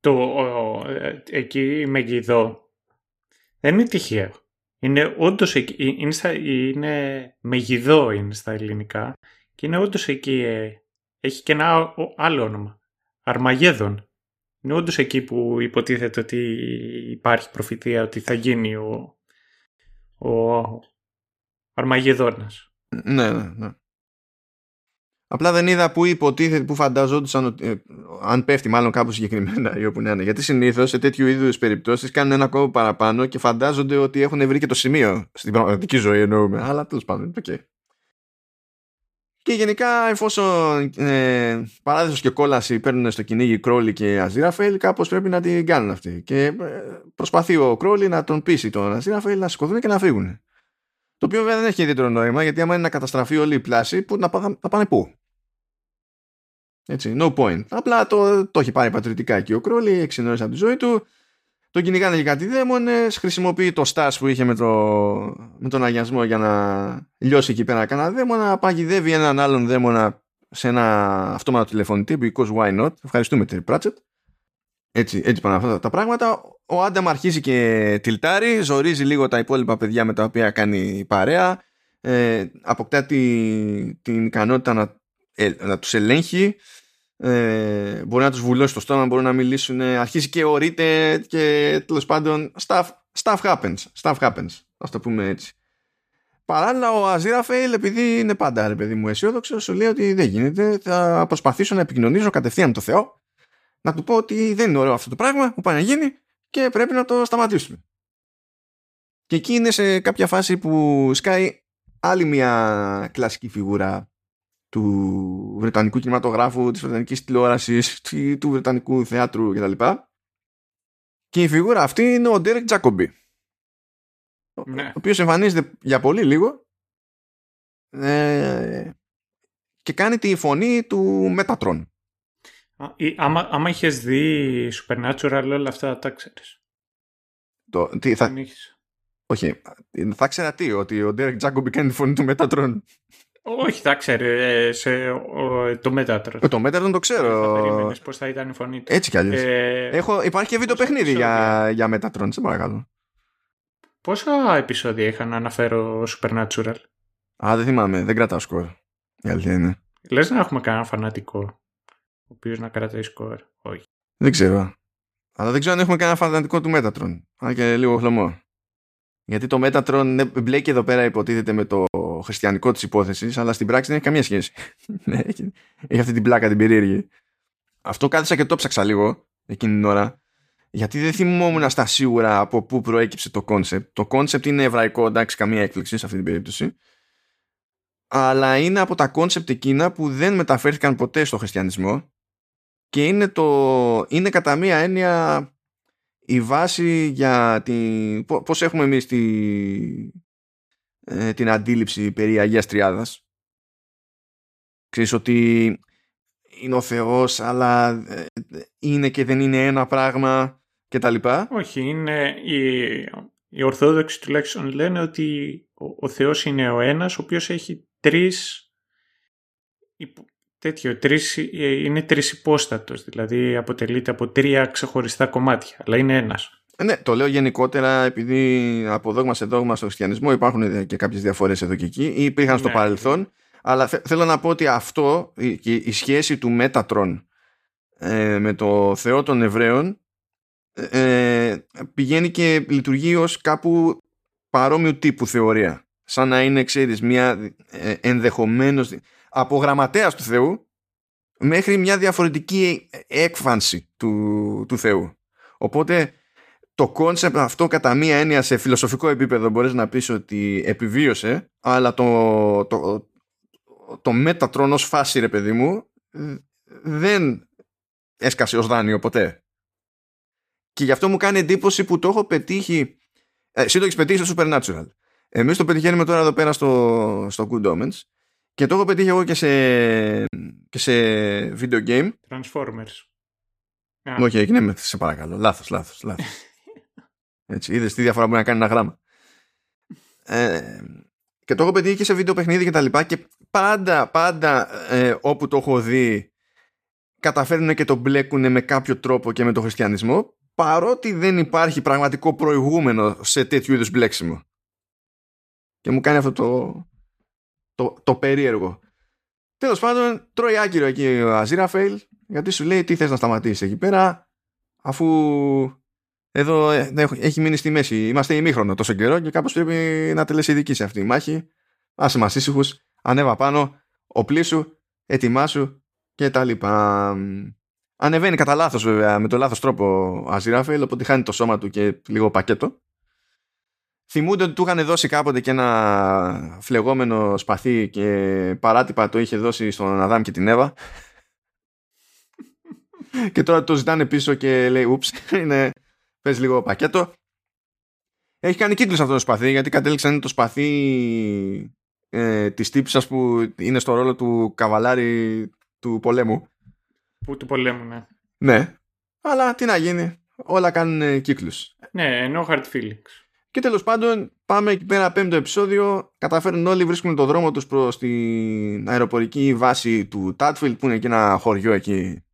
το, ο, ε, εκεί η Μεγιδό δεν είναι τυχαίο. Είναι όντως είναι, είναι Μεγιδό είναι στα ελληνικά και είναι όντως εκεί. Ε, έχει και ένα άλλο όνομα. Αρμαγέδον. Είναι όντως εκεί που υποτίθεται ότι υπάρχει προφητεία ότι θα γίνει ο, ο Αρμαγεδόνας. Ναι, ναι, ναι. Απλά δεν είδα που υποτίθεται, που φανταζόντουσαν ε, αν πέφτει μάλλον κάπου συγκεκριμένα ή όπου να είναι. Γιατί συνήθως σε τέτοιου είδους περιπτώσεις κάνουν ένα κόμμα παραπάνω και φαντάζονται ότι έχουν βρει και το σημείο στην πραγματική ζωή εννοούμε. Αλλά τέλος πάντων, okay. Και γενικά, εφόσον ε, παράδεισος και κόλαση παίρνουν στο κυνήγι Κρόλι και Αζίραφελ, κάπως πρέπει να την κάνουν αυτοί. Και ε, προσπαθεί ο Κρόλι να τον πείσει τον Αζίραφελ να σηκωθούν και να φύγουν. Το οποίο βέβαια δεν έχει ιδιαίτερο νόημα, γιατί άμα είναι να καταστραφεί όλη η πλάση, που, να, να πάνε πού; Έτσι, no point. Απλά το, το έχει πάρει πατριωτικά και ο Κρόλι, εξυνόησε από τη ζωή του. Τον κυνηγάνε και κάτι δαίμονες, χρησιμοποιεί το στάς που είχε με, το, με τον αγιασμό για να λιώσει εκεί πέρα κανένα δαίμονα, παγιδεύει έναν άλλον δαίμονα σε ένα αυτόματο τηλεφωνητή, because why not. Ευχαριστούμε Terry Pratchett. Έτσι, έτσι πάνε αυτά τα πράγματα. Ο Άνταμ αρχίζει και τιλτάρει, ζορίζει λίγο τα υπόλοιπα παιδιά με τα οποία κάνει παρέα, ε, αποκτά τη, την ικανότητα να, ε, να τους ελέγχει, ε, μπορεί να τους βουλώσει το στόμα, μπορεί να μιλήσουν, αρχίζει και ορείται και τέλος πάντων stuff, stuff happens, stuff happens, ας το πούμε έτσι. Παράλληλα ο Αζίραφεϊλ επειδή είναι πάντα ρε παιδί μου αισιόδοξο σου λέει ότι δεν γίνεται θα προσπαθήσω να επικοινωνήσω κατευθείαν με το Θεό να του πω ότι δεν είναι ωραίο αυτό το πράγμα που πάει να γίνει και πρέπει να το σταματήσουμε. Και εκεί είναι σε κάποια φάση που σκάει άλλη μια κλασική φιγούρα του Βρετανικού κινηματογράφου, της Βρετανικής τηλεόρασης, του Βρετανικού θεάτρου κτλ. Και η φιγούρα αυτή είναι ο Ντέρεκ Τζάκομπι. Ναι. Ο οποίος εμφανίζεται για πολύ λίγο ε, και κάνει τη φωνή του Μέτατρον. Άμα, άμα είχες δει Supernatural όλα αυτά τα ξέρεις. Το, τι, θα... Όχι, θα ξέρα τι, ότι ο Ντέρεκ Τζάκομπι κάνει τη φωνή του Μέτατρον. Όχι, θα ξέρει σε, το Μέτατρον. Το Μέτατρον το ξέρω. Θα περίμενες πώς θα ήταν η φωνή του. Έτσι κι αλλιώς. Ε, Έχω, υπάρχει και βίντεο παιχνίδι για, για Μέτατρον, σε παρακαλώ. Πόσα επεισόδια είχα να αναφέρω Supernatural; Α, δεν θυμάμαι, δεν κρατάω σκορ. Η αλήθεια είναι. Λες να έχουμε κανένα φανατικό ο οποίος να κρατάει σκορ. Όχι. Δεν ξέρω. Αλλά δεν ξέρω αν έχουμε κανένα φανατικό του Μέτατρον. Αν και λίγο χλωμό. Γιατί το Μέτατρον μπλέκει εδώ πέρα υποτίθεται με το χριστιανικό της υπόθεσης, αλλά στην πράξη δεν έχει καμία σχέση. Ναι, έχει, έχει αυτή την πλάκα την περίεργη. Αυτό κάθισα και το ψάξα λίγο εκείνη την ώρα. Γιατί δεν θυμόμουν στα σίγουρα από πού προέκυψε το concept. Το concept είναι εβραϊκό, εντάξει, καμία έκπληξη σε αυτή την περίπτωση. Αλλά είναι από τα concept εκείνα που δεν μεταφέρθηκαν ποτέ στο χριστιανισμό και είναι, το, είναι κατά μία έννοια η βάση για την, πώς έχουμε εμείς τη, ε, την αντίληψη περί Αγίας Τριάδας. Ξέρεις ότι είναι ο Θεός αλλά ε, είναι και δεν είναι ένα πράγμα και τα λοιπά. Όχι, είναι οι, οι Ορθόδοξοι τουλάχιστον λένε ότι ο, ο Θεός είναι ο ένας ο οποίος έχει τρεις τέτοιο, τρεις, ε, είναι τρισυπόστατος, δηλαδή αποτελείται από τρία ξεχωριστά κομμάτια, αλλά είναι ένας. Ε, ναι, το λέω γενικότερα επειδή από δόγμα σε δόγμα στο χριστιανισμό υπάρχουν και κάποιες διαφορές εδώ και εκεί ή υπήρχαν στο ναι. παρελθόν, αλλά θέλω να πω ότι αυτό, η, η σχέση του Μέτατρον ε, με το Θεό των Εβραίων ε, πηγαίνει και λειτουργεί ως κάπου παρόμοιου τύπου θεωρία. Σαν να είναι, ξέρεις, μια ε, ενδεχομένως από γραμματέας του Θεού μέχρι μια διαφορετική έκφανση του, του Θεού. Οπότε το concept αυτό κατά μία έννοια σε φιλοσοφικό επίπεδο μπορείς να πεις ότι επιβίωσε αλλά το, το, το Μέτατρον ως φάση ρε παιδί μου δεν έσκασε ως δάνειο ποτέ. Και γι' αυτό μου κάνει εντύπωση που το έχω πετύχει ε, εσύ το έχεις πετύχει στο Supernatural. Εμείς το πετυχαίνουμε τώρα εδώ πέρα στο, στο Good Omens και το έχω πετύχει εγώ και σε, και σε video game. Transformers. Όχι, έγινε με, σε παρακαλώ. Λάθος, λάθος, λάθος. Έτσι, είδες τι διαφορά μπορεί να κάνει ένα γράμμα. Ε, και το έχω πετύχει και σε βίντεο παιχνίδι και τα λοιπά και πάντα, πάντα ε, όπου το έχω δει καταφέρνουν και το μπλέκουν με κάποιο τρόπο και με τον χριστιανισμό παρότι δεν υπάρχει πραγματικό προηγούμενο σε τέτοιου είδους μπλέξιμο. Και μου κάνει αυτό το, το, το περίεργο. Τέλος πάντων, τρώει άκυρο εκεί ο Αζίραφελ, γιατί σου λέει τι θες να σταματήσεις εκεί πέρα, αφού εδώ ε, έχει μείνει στη μέση. Είμαστε ημίχρονο τόσο καιρό και κάπως πρέπει να τελέσει δική σε αυτή η μάχη. Άσε μας ήσυχους, ανέβα πάνω, οπλίσου, ετοιμάσου και τα λοιπά. Ανεβαίνει κατά λάθος βέβαια, με το λάθος τρόπο ο Αζίραφελ, οπότε χάνει το σώμα του και λίγο πακέτο θυμούνται ότι του είχαν δώσει κάποτε και ένα φλεγόμενο σπαθί και παράτυπα το είχε δώσει στον Αδάμ και την Εύα και τώρα το ζητάνε πίσω και λέει ούψ είναι πες λίγο πακέτο. Έχει κάνει κύκλους αυτό το σπαθί γιατί κατέληξαν το σπαθί ε, της τύψης που είναι στο ρόλο του καβαλάρι του πολέμου. Που του πολέμου ναι. Ναι. Αλλά τι να γίνει όλα κάνουν κύκλους. Ναι, no hard feelings. Και τέλος πάντων πάμε εκεί πέρα πέμπτο επεισόδιο. Καταφέρνουν όλοι βρίσκουν το δρόμο τους προς την αεροπορική βάση του Τάτφιλ που είναι και ένα χωριό εκεί.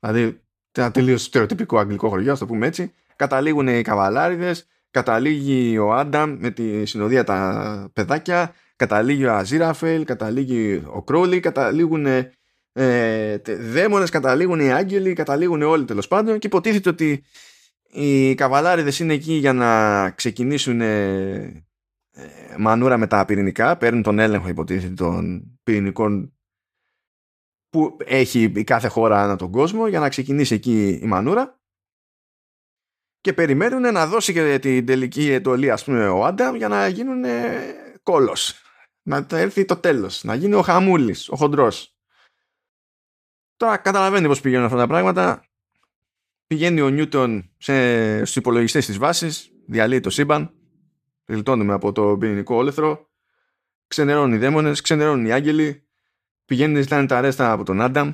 Δηλαδή ένα τελείως στερεοτυπικό αγγλικό χωριό, ας το πούμε έτσι. Καταλήγουν οι καβαλάριδες, καταλήγει ο Άνταμ με τη συνοδεία τα παιδάκια, καταλήγει ο Αζίραφελ, καταλήγει ο Κρόλι, καταλήγουν ε, δαίμονες, καταλήγουν οι άγγελοι, καταλήγουν όλοι τέλος πάντων και υποτίθεται ότι οι καβαλάριδες είναι εκεί για να ξεκινήσουν ε, μανούρα με τα πυρηνικά, παίρνουν τον έλεγχο υποτίθεται των πυρηνικών που έχει η κάθε χώρα ανά τον κόσμο για να ξεκινήσει εκεί η μανούρα και περιμένουν να δώσει και την τελική εντολή ας πούμε ο Άνταμ για να γίνουν κόλος. Να έρθει το τέλος να γίνει ο χαμούλης, ο χοντρός. Τώρα καταλαβαίνει πως πηγαίνουν αυτά τα πράγματα. Πηγαίνει ο Νιούτον σε, στους υπολογιστές της βάσης διαλύει το σύμπαν γλιτώνουμε από το πυρηνικό όλεθρο. Ξενερώνουν οι δαίμονες, ξενερώνουν οι άγγελοι πηγαίνουν ζητάνε τα αρέστα από τον Άνταμ,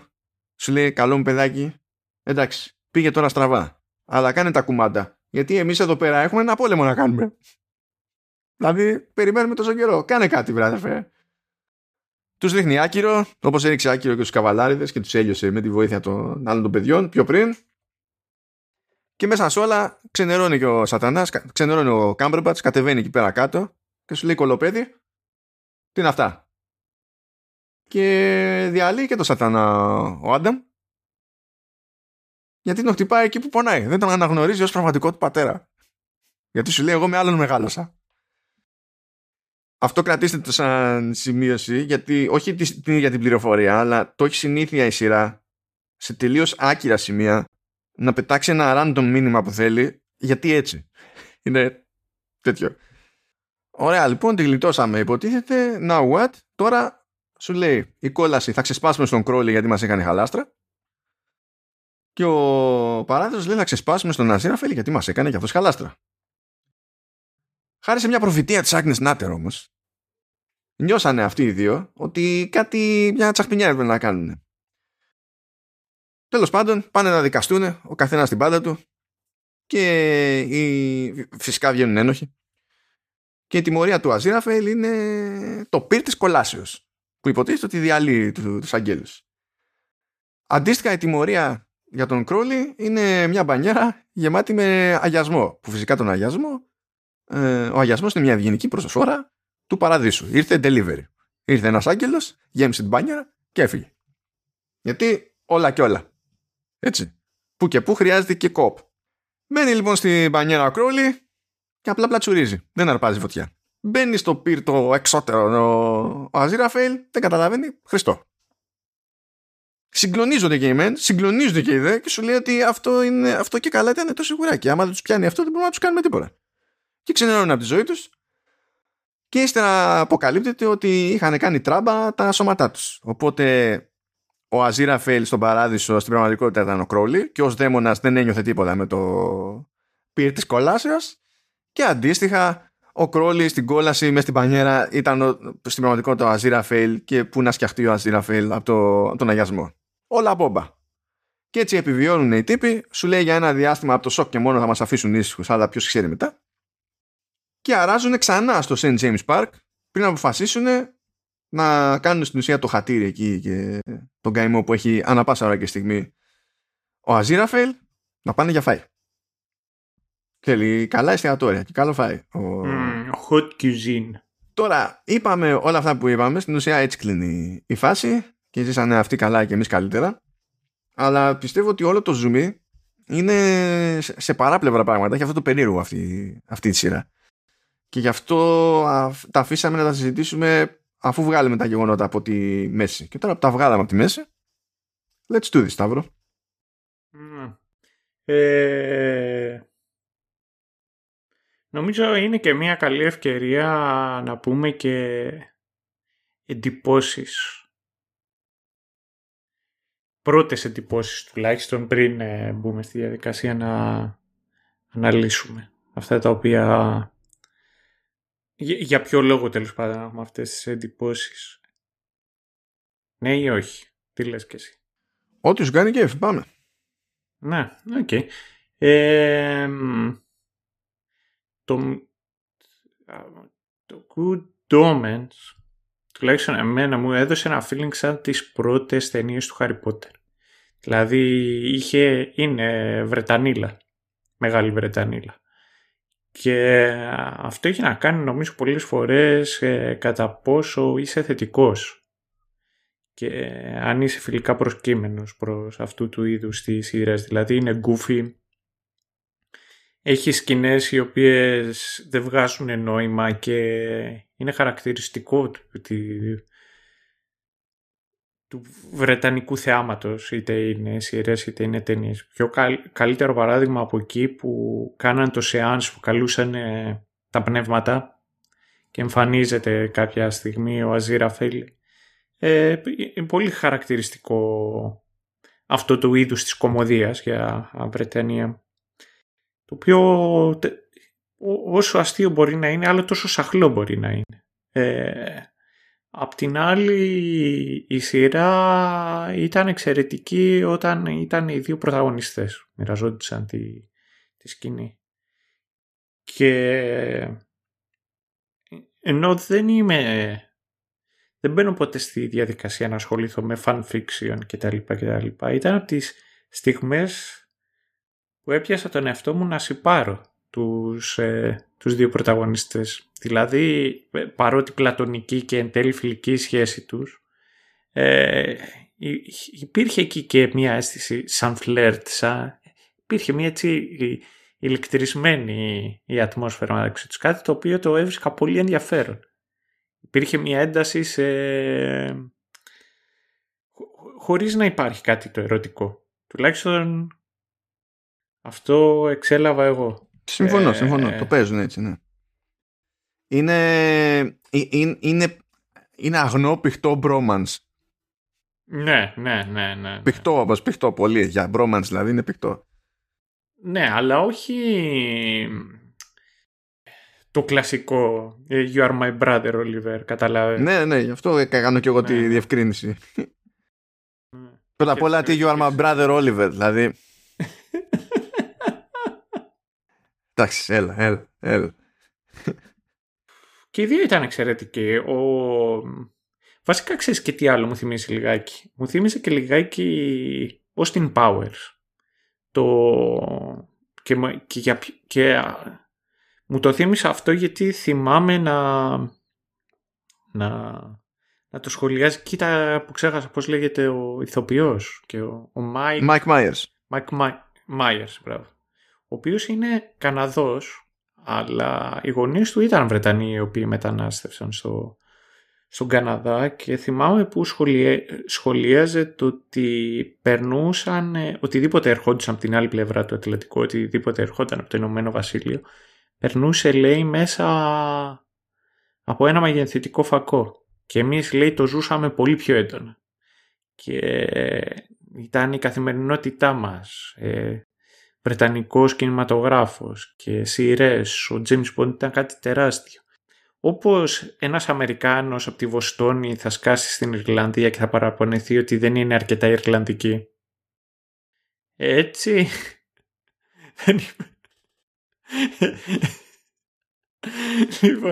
σου λέει καλό μου παιδάκι, εντάξει, πήγε τώρα στραβά. Αλλά κάνε τα κουμάντα. Γιατί εμείς εδώ πέρα έχουμε ένα πόλεμο να κάνουμε. Δηλαδή, περιμένουμε τόσο καιρό. Κάνε κάτι, βράδερφε. Τους δείχνει άκυρο, όπως έριξε άκυρο και του καβαλάριδες και τους έλειωσε με τη βοήθεια των άλλων των παιδιών πιο πριν. Και μέσα σε όλα ξενερώνει και ο Σατανάς, ξενερώνει ο Κάμπερμπατ, κατεβαίνει εκεί πέρα κάτω και σου λέει κολοπέδι, τι είναι αυτά; Και διαλύει και το σατανά ο Άνταμ γιατί τον χτυπάει εκεί που πονάει. Δεν τον αναγνωρίζει ως πραγματικό του πατέρα. Γιατί σου λέει εγώ με άλλον μεγάλωσα. Αυτό κρατήστε το σαν σημείωση γιατί όχι την ίδια την πληροφορία αλλά το έχει συνήθεια η σειρά σε τελείως άκυρα σημεία να πετάξει ένα random μήνυμα που θέλει γιατί έτσι. Είναι τέτοιο. Ωραία λοιπόν τη γλιτώσαμε υποτίθεται. Now what? Τώρα σου λέει η κόλαση θα ξεσπάσουμε στον κρόλι γιατί μας έκανε χαλάστρα και ο παράδεισος λέει να ξεσπάσουμε στον Αζίραφελ γιατί μας έκανε και αυτός χαλάστρα. Χάρη σε μια προφητεία της Άγνης Νάτερ όμως νιώσανε αυτοί οι δύο ότι κάτι μια τσαχπινιά έπρεπε να κάνουν. Τέλος πάντων πάνε να δικαστούν ο καθένας στην πάντα του και οι... φυσικά βγαίνουν ένοχοι και η τιμωρία του Αζίραφελ είναι το πυρ της κολάσεως που υποτίθεται ότι διαλύει του, τους αγγέλους. Αντίστοιχα η τιμωρία για τον Κρόλι είναι μια μπανιέρα γεμάτη με αγιασμό. Που φυσικά τον αγιασμό, ε, ο αγιασμός είναι μια ευγενική προσφορά του παραδείσου. Ήρθε delivery. Ήρθε ένας άγγελος, γέμισε την μπανιέρα και έφυγε. Γιατί όλα και όλα. Έτσι. Που και που χρειάζεται και κόπ. Μένει λοιπόν στην μπανιέρα ο Κρόλι και απλά πλατσουρίζει. Δεν αρπάζει φωτιά. Μπαίνει στο πυρ το εξώτερο ο, ο Αζίραφελ, δεν καταλαβαίνει, Χριστό. Συγκλονίζονται και οι μεν, συγκλονίζονται και οι δε και σου λέει ότι αυτό, είναι, αυτό και καλά ήταν το σιγουράκι. Άμα δεν τους πιάνει αυτό, δεν μπορούμε να τους κάνουμε τίποτα. Και ξενερώνουν από τη ζωή τους και ύστερα αποκαλύπτεται ότι είχαν κάνει τράμπα τα σώματά τους. Οπότε ο Αζίραφελ στον παράδεισο στην πραγματικότητα ήταν ο Κρόλι και ως δαίμονας δεν ένιωθε τίποτα με το πυρ της κολάσεως και αντίστοιχα ο Κρόλι στην κόλαση μες στην πανιέρα ήταν ο, στην πραγματικότητα ο Αζίρα Φέιλ και πού να σκιαχτεί ο Αζίρα Φέιλ από, το, από τον αγιασμό. Όλα μπόμπα. Και έτσι επιβιώνουν οι τύποι, σου λέει για ένα διάστημα από το σοκ και μόνο θα μας αφήσουν ήσυχους, αλλά ποιος ξέρει μετά. Και αράζουν ξανά στο St. James Park πριν να αποφασίσουν να κάνουν στην ουσία το χατήρι εκεί και τον καημό που έχει ανά πάσα ώρα και στιγμή ο Αζίραφελ να πάνε για φάι. Θέλει καλά εστιατόρια και καλό φάει. Ο... Mm, hot cuisine. Τώρα, είπαμε όλα αυτά που είπαμε. Στην ουσία έτσι κλείνει η φάση και ζήσανε αυτοί καλά και εμείς καλύτερα. Αλλά πιστεύω ότι όλο το zoom είναι σε παράπλευρα πράγματα. Έχει αυτό το περίεργο αυτή, αυτή τη σειρά. Και γι' αυτό τα αφήσαμε να τα συζητήσουμε αφού βγάλουμε τα γεγονότα από τη μέση. Και τώρα που τα βγάλαμε από τη μέση, let's do this, Σταύρο. Mm. Ε, Νομίζω είναι και μια καλή ευκαιρία να πούμε και εντυπώσεις. Πρώτες εντυπώσεις τουλάχιστον πριν ε, μπούμε στη διαδικασία να αναλύσουμε αυτά τα οποία... Για, ποιο λόγο τέλος πάντων έχουμε αυτές τις εντυπώσεις. Ναι ή όχι. Τι λες και εσύ. Ό,τι σου κάνει και πάμε. Ναι, οκ. Okay. Ε, το, το Good Omens τουλάχιστον εμένα μου έδωσε ένα feeling σαν τις πρώτες ταινίες του Harry Potter. Δηλαδή είχε, είναι Βρετανίλα, Μεγάλη Βρετανίλα. Και αυτό έχει να κάνει νομίζω πολλές φορές ε, κατά πόσο είσαι θετικός και αν είσαι φιλικά προσκύμενος προς αυτού του είδους της σειράς. Δηλαδή είναι goofy, έχει σκηνές οι οποίες δεν βγάζουν νόημα και είναι χαρακτηριστικό του, του βρετανικού θεάματος, είτε είναι σειρές είτε είναι ταινίες. Πιο καλύτερο παράδειγμα από εκεί που κάναν το σεάνς που καλούσαν τα πνεύματα και εμφανίζεται κάποια στιγμή ο Αζίρα Φέλη. Ε, είναι πολύ χαρακτηριστικό αυτό το είδους της κομμωδίας για Βρετανία. Το οποίο όσο αστείο μπορεί να είναι, αλλά τόσο σαχλό μπορεί να είναι. Ε, απ' την άλλη, η σειρά ήταν εξαιρετική όταν ήταν οι δύο πρωταγωνιστές. Μοιραζόντουσαν τη, τη σκηνή. Και ενώ δεν είμαι... Δεν μπαίνω ποτέ στη διαδικασία να ασχοληθώ με fan fiction κτλ. κτλ. Ήταν από τις στιγμές που έπιασα τον εαυτό μου να συπάρω τους, ε, τους δύο πρωταγωνιστές. Δηλαδή, ε, παρότι πλατωνική και εν τέλει φιλική σχέση τους, ε, υπήρχε εκεί και μια αίσθηση σαν φλερτ, σαν... υπήρχε μια έτσι ηλεκτρισμένη η ατμόσφαιρα μεταξύ τους, κάτι το οποίο το έβρισκα πολύ ενδιαφέρον. Υπήρχε μια ένταση σε... χωρίς να υπάρχει κάτι το ερωτικό. Τουλάχιστον αυτό εξέλαβα εγώ. Συμφωνώ, ε, συμφωνώ. Το παίζουν έτσι, ναι. Είναι, είναι, είναι, είναι αγνό πηχτό μπρόμανς. Ναι, ναι, ναι, ναι. Πηχτό, όπως πηχτό πολύ. Για μπρόμανς δηλαδή είναι πηχτό. Ναι, αλλά όχι το κλασικό You are my brother, Oliver, καταλάβες. Ναι, ναι, γι' αυτό κάνω και εγώ τη ναι. διευκρίνηση. Ναι. Πρώτα απ' όλα τις You are my brother, Oliver, δηλαδή Εντάξει, έλα, έλα, έλα. Και οι δύο ήταν εξαιρετικοί. Ο... Βασικά ξέρεις και τι άλλο μου θυμίζει λιγάκι. Μου θύμισε και λιγάκι Austin Powers. Το... Και, και, για... και μου το θύμισε αυτό γιατί θυμάμαι να... να... να το σχολιάζει. Κοίτα που ξέχασα πώς λέγεται ο ηθοποιός. Και ο, ο Mike... Mike Myers. Mike Myers, μπράβο ο οποίος είναι Καναδός, αλλά οι γονείς του ήταν Βρετανοί οι οποίοι μετανάστευσαν στο, στον Καναδά και θυμάμαι που σχολίαζε το ότι περνούσαν, ε, οτιδήποτε ερχόντουσαν από την άλλη πλευρά του Ατλαντικού, οτιδήποτε ερχόταν από το Ηνωμένο Βασίλειο, περνούσε λέει μέσα από ένα μαγενθητικό φακό. Και εμείς λέει το ζούσαμε πολύ πιο έντονα. Και ήταν η καθημερινότητά μας. Ε, βρετανικός κινηματογράφος και σειρές, ο James Bond ήταν κάτι τεράστιο. Όπως ένας Αμερικάνος από τη Βοστόνη θα σκάσει στην Ιρλανδία και θα παραπονεθεί ότι δεν είναι αρκετά Ιρλανδική. Έτσι... Δεν λοιπόν,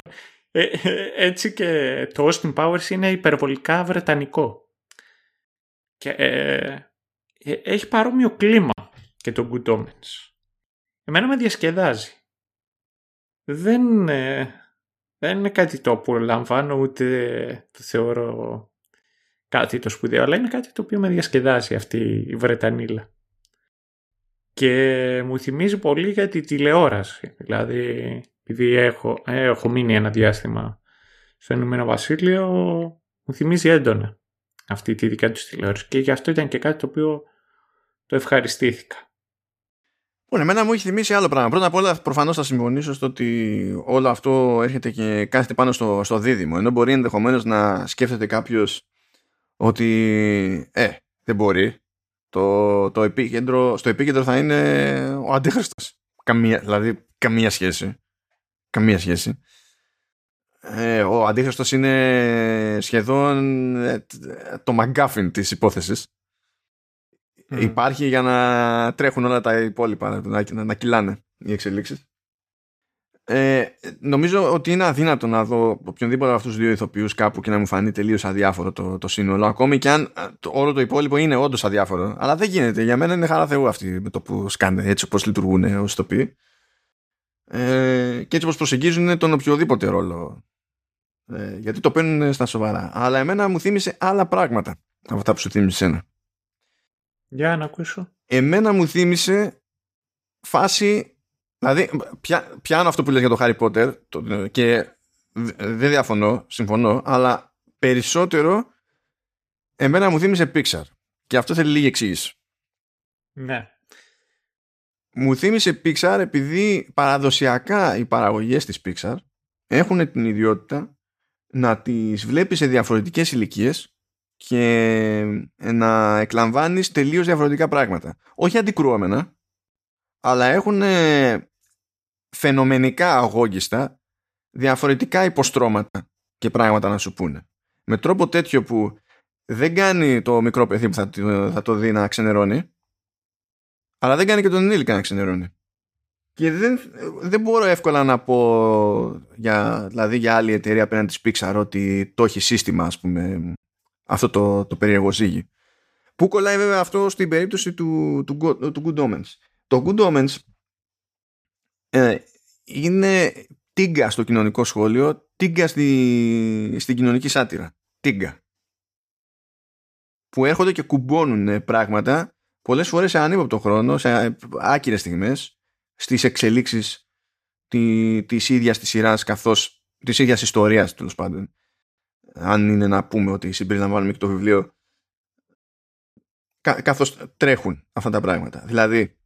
ε, ε, έτσι και το Austin Powers είναι υπερβολικά βρετανικό. Και ε, έχει παρόμοιο κλίμα και το Good Omens. Εμένα με διασκεδάζει. Δεν, ε, δεν είναι κάτι το λαμβάνω ούτε το θεωρώ κάτι το σπουδαίο, αλλά είναι κάτι το οποίο με διασκεδάζει αυτή η Βρετανίλα. Και μου θυμίζει πολύ για τη τηλεόραση. Δηλαδή, επειδή έχω, έχω μείνει ένα διάστημα στο Ηνωμένο Βασίλειο, μου θυμίζει έντονα αυτή τη δικά τους τηλεόραση. Και γι' αυτό ήταν και κάτι το οποίο το ευχαριστήθηκα. Λοιπόν, εμένα μου έχει θυμίσει άλλο πράγμα. Πρώτα απ' όλα, προφανώς θα συμφωνήσω στο ότι όλο αυτό έρχεται και κάθεται πάνω στο, στο δίδυμο. Ενώ μπορεί ενδεχομένως να σκέφτεται κάποιος ότι ε, δεν μπορεί. Το, το επίκεντρο, στο επίκεντρο θα είναι ο αντίχρηστο. Καμία, δηλαδή, καμία σχέση. Καμία σχέση. Ε, ο αντίχρηστος είναι σχεδόν ε, το McGuffin της υπόθεσης υπάρχει για να τρέχουν όλα τα υπόλοιπα, να, να, να κυλάνε οι εξελίξεις. Ε, νομίζω ότι είναι αδύνατο να δω οποιονδήποτε από αυτούς τους δύο ηθοποιούς κάπου και να μου φανεί τελείως αδιάφορο το, το σύνολο. Ακόμη και αν το, όλο το υπόλοιπο είναι όντως αδιάφορο. Αλλά δεν γίνεται. Για μένα είναι χαρά Θεού αυτή με το που σκάνε έτσι όπως λειτουργούν ως ηθοποιοί. Ε, και έτσι όπως προσεγγίζουν τον οποιοδήποτε ρόλο. Ε, γιατί το παίρνουν στα σοβαρά. Αλλά εμένα μου θύμισε άλλα πράγματα από αυτά που σου θύμισε ένα. Για να ακούσω. Εμένα μου θύμισε φάση Δηλαδή, πια, πιάνω αυτό που λες για το Harry Potter και δεν διαφωνώ, συμφωνώ, αλλά περισσότερο εμένα μου θύμισε Pixar. Και αυτό θέλει λίγη εξήγηση. Ναι. Μου θύμισε Pixar επειδή παραδοσιακά οι παραγωγές της Pixar έχουν την ιδιότητα να τις βλέπεις σε διαφορετικές ηλικίες και να εκλαμβάνεις τελείως διαφορετικά πράγματα. Όχι αντικρουόμενα, αλλά έχουν φαινομενικά αγόγιστα διαφορετικά υποστρώματα και πράγματα να σου πούνε. Με τρόπο τέτοιο που δεν κάνει το μικρό παιδί που θα, θα το δει να ξενερώνει, αλλά δεν κάνει και τον ενήλικα να ξενερώνει. Και δεν, δεν μπορώ εύκολα να πω για, δηλαδή για άλλη εταιρεία απέναντι της Pixar ότι το έχει σύστημα ας πούμε αυτό το, το περίεργο ζύγι. Πού κολλάει βέβαια αυτό στην περίπτωση του, του, του Good Omens. Το Good Omens ε, είναι τίγκα στο κοινωνικό σχόλιο, τίγκα στη, στην κοινωνική σάτυρα. Τίγκα. Που έρχονται και κουμπώνουν πράγματα πολλές φορές σε ανύποπτο χρόνο, σε άκυρες στιγμές, στις εξελίξεις τη, της ίδιας της σειράς καθώς της ίδιας ιστορίας τέλος πάντων. Αν είναι να πούμε ότι συμπεριλαμβάνουμε και το βιβλίο καθώς τρέχουν αυτά τα πράγματα. Δηλαδή,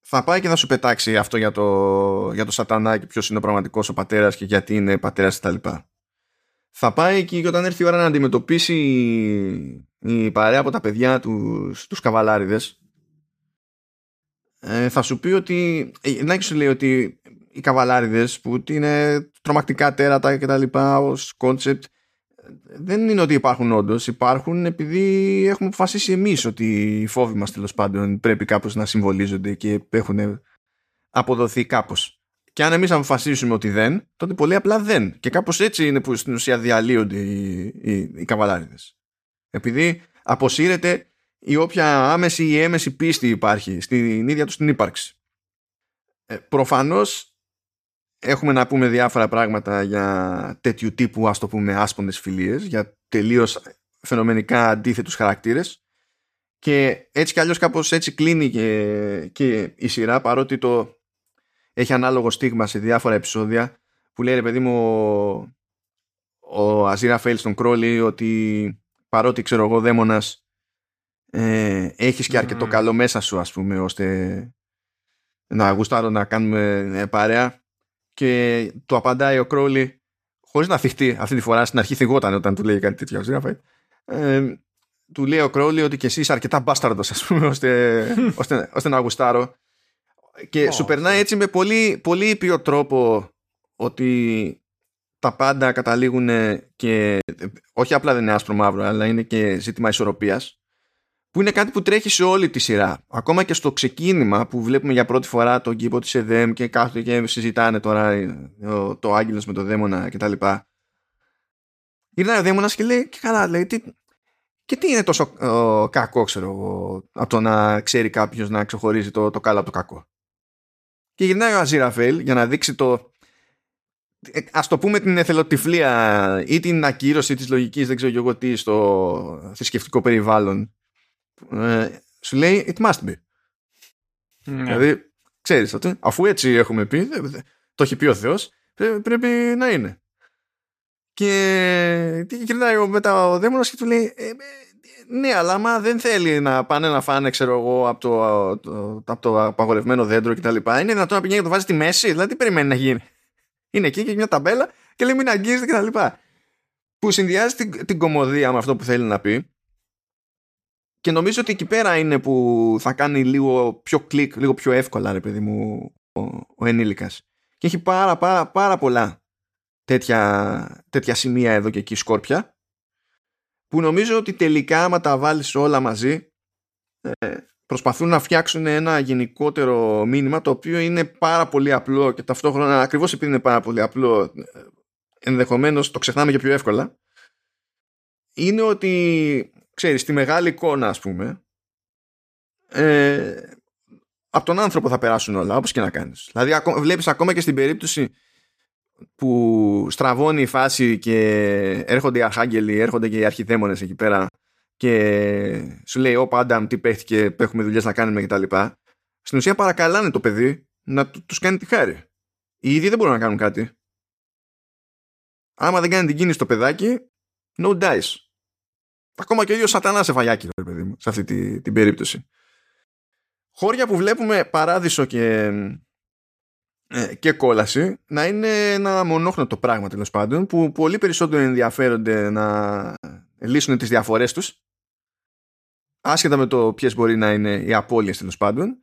θα πάει και θα σου πετάξει αυτό για το, για το σατανά και ποιος είναι ο πραγματικός ο πατέρας και γιατί είναι πατέρας κτλ. Θα πάει και όταν έρθει η ώρα να αντιμετωπίσει η παρέα από τα παιδιά τους, τους καβαλάριδες ε, θα σου πει ότι ε, να σου λέει ότι οι καβαλάριδες που είναι τρομακτικά τέρατα και τα λοιπά ως concept δεν είναι ότι υπάρχουν όντως. Υπάρχουν επειδή έχουμε αποφασίσει εμείς ότι οι φόβοι μας τέλος πάντων πρέπει κάπως να συμβολίζονται και έχουν αποδοθεί κάπως. Και αν εμείς αποφασίσουμε ότι δεν, τότε πολύ απλά δεν. Και κάπως έτσι είναι που στην ουσία διαλύονται οι, οι, οι καβαλάριδες. Επειδή αποσύρεται η όποια άμεση ή έμεση πίστη υπάρχει στην ίδια τους την ύπαρξη. Ε, προφανώς έχουμε να πούμε διάφορα πράγματα για τέτοιου τύπου ας το πούμε άσπονες φιλίες για τελείως φαινομενικά αντίθετους χαρακτήρες. Και έτσι κι αλλιώς κάπως έτσι κλείνει και, και η σειρά παρότι το έχει ανάλογο στίγμα σε διάφορα επεισόδια που λέει ρε παιδί μου ο, ο Αζίρα Φέλ στον Κρόλι ότι παρότι ξέρω εγώ δαίμονας ε, έχεις και αρκετό καλό μέσα σου ας πούμε ώστε να γουστάρω να κάνουμε ε, παρέα και του απαντάει ο Κρόλι χωρίς να θυχτεί αυτή τη φορά στην αρχή θυγόταν όταν του λέει κάτι τέτοιο ε, του λέει ο Κρόλι ότι και εσύ είσαι αρκετά μπάσταρδος ας πούμε ώστε, ώστε, ώστε να γουστάρω. Και σου περνάει έτσι με πολύ, πολύ ήπιο τρόπο ότι τα πάντα καταλήγουν και όχι απλά δεν είναι άσπρο μαύρο αλλά είναι και ζήτημα ισορροπίας που είναι κάτι που τρέχει σε όλη τη σειρά. Ακόμα και στο ξεκίνημα που βλέπουμε για πρώτη φορά τον κήπο της ΕΔΕΜ και κάθονται και συζητάνε τώρα το, το άγγελος με το δαίμονα κτλ. Γυρνάει ο δαίμονας και λέει και καλά λέει τι, και τι είναι τόσο κακό ξέρω εγώ από το να ξέρει κάποιος να ξεχωρίζει το, το καλό από το κακό. Και γυρνάει ο Αζίραφελ για να δείξει το ε, ας το πούμε την εθελοτυφλία ή την ακύρωση της λογικής δεν ξέρω εγώ τι στο θρησκευτικό περιβάλλον ε, σου λέει it must be. Ναι. Δηλαδή, ξέρεις αυτό, αφού έτσι έχουμε πει, το έχει πει ο Θεός, πρέπει να είναι. Και γυρνάει μετά ο δαίμονας και του λέει ε, ε, ναι, αλλά άμα δεν θέλει να πάνε να φάνε, ξέρω εγώ, από το, το, από το απαγορευμένο δέντρο κτλ. Είναι δυνατόν να πηγαίνει και το βάζει στη μέση, δηλαδή τι περιμένει να γίνει; Είναι εκεί και έχει μια ταμπέλα και λέει μην αγγίζεται κτλ. Που συνδυάζει την, την κομμωδία με αυτό που θέλει να πει και νομίζω ότι εκεί πέρα είναι που θα κάνει λίγο πιο κλικ, λίγο πιο εύκολα, ρε παιδί μου, ο, ο ενήλικας. Και έχει πάρα πάρα πάρα πολλά τέτοια, τέτοια σημεία εδώ και εκεί σκόρπια που νομίζω ότι τελικά άμα τα βάλεις όλα μαζί ε, προσπαθούν να φτιάξουν ένα γενικότερο μήνυμα το οποίο είναι πάρα πολύ απλό και ταυτόχρονα ακριβώς επειδή είναι πάρα πολύ απλό ε, ενδεχομένως το ξεχνάμε και πιο εύκολα είναι ότι ξέρεις στη μεγάλη εικόνα ας πούμε ε, από τον άνθρωπο θα περάσουν όλα όπως και να κάνεις δηλαδή βλέπεις ακόμα και στην περίπτωση που στραβώνει η φάση και έρχονται οι αρχάγγελοι έρχονται και οι αρχιδαίμονες εκεί πέρα και σου λέει «Ω Άνταμ, τι παίχτηκε, έχουμε δουλειές να κάνουμε» κτλ. Στην ουσία παρακαλάνε το παιδί να τους κάνει τη χάρη. Οι ίδιοι δεν μπορούν να κάνουν κάτι. Άμα δεν κάνει την κίνηση το παιδάκι, no dice. Ακόμα και ο ίδιος σατανάς σε φαγιάκι, παιδί μου, σε αυτή τη, την περίπτωση. Χώρια που βλέπουμε παράδεισο και, ε, και κόλαση να είναι ένα μονόχνοτο πράγμα τέλος πάντων που πολύ περισσότερο ενδιαφέρονται να λύσουν τις διαφορές τους άσχετα με το ποιες μπορεί να είναι οι απώλειες τέλος πάντων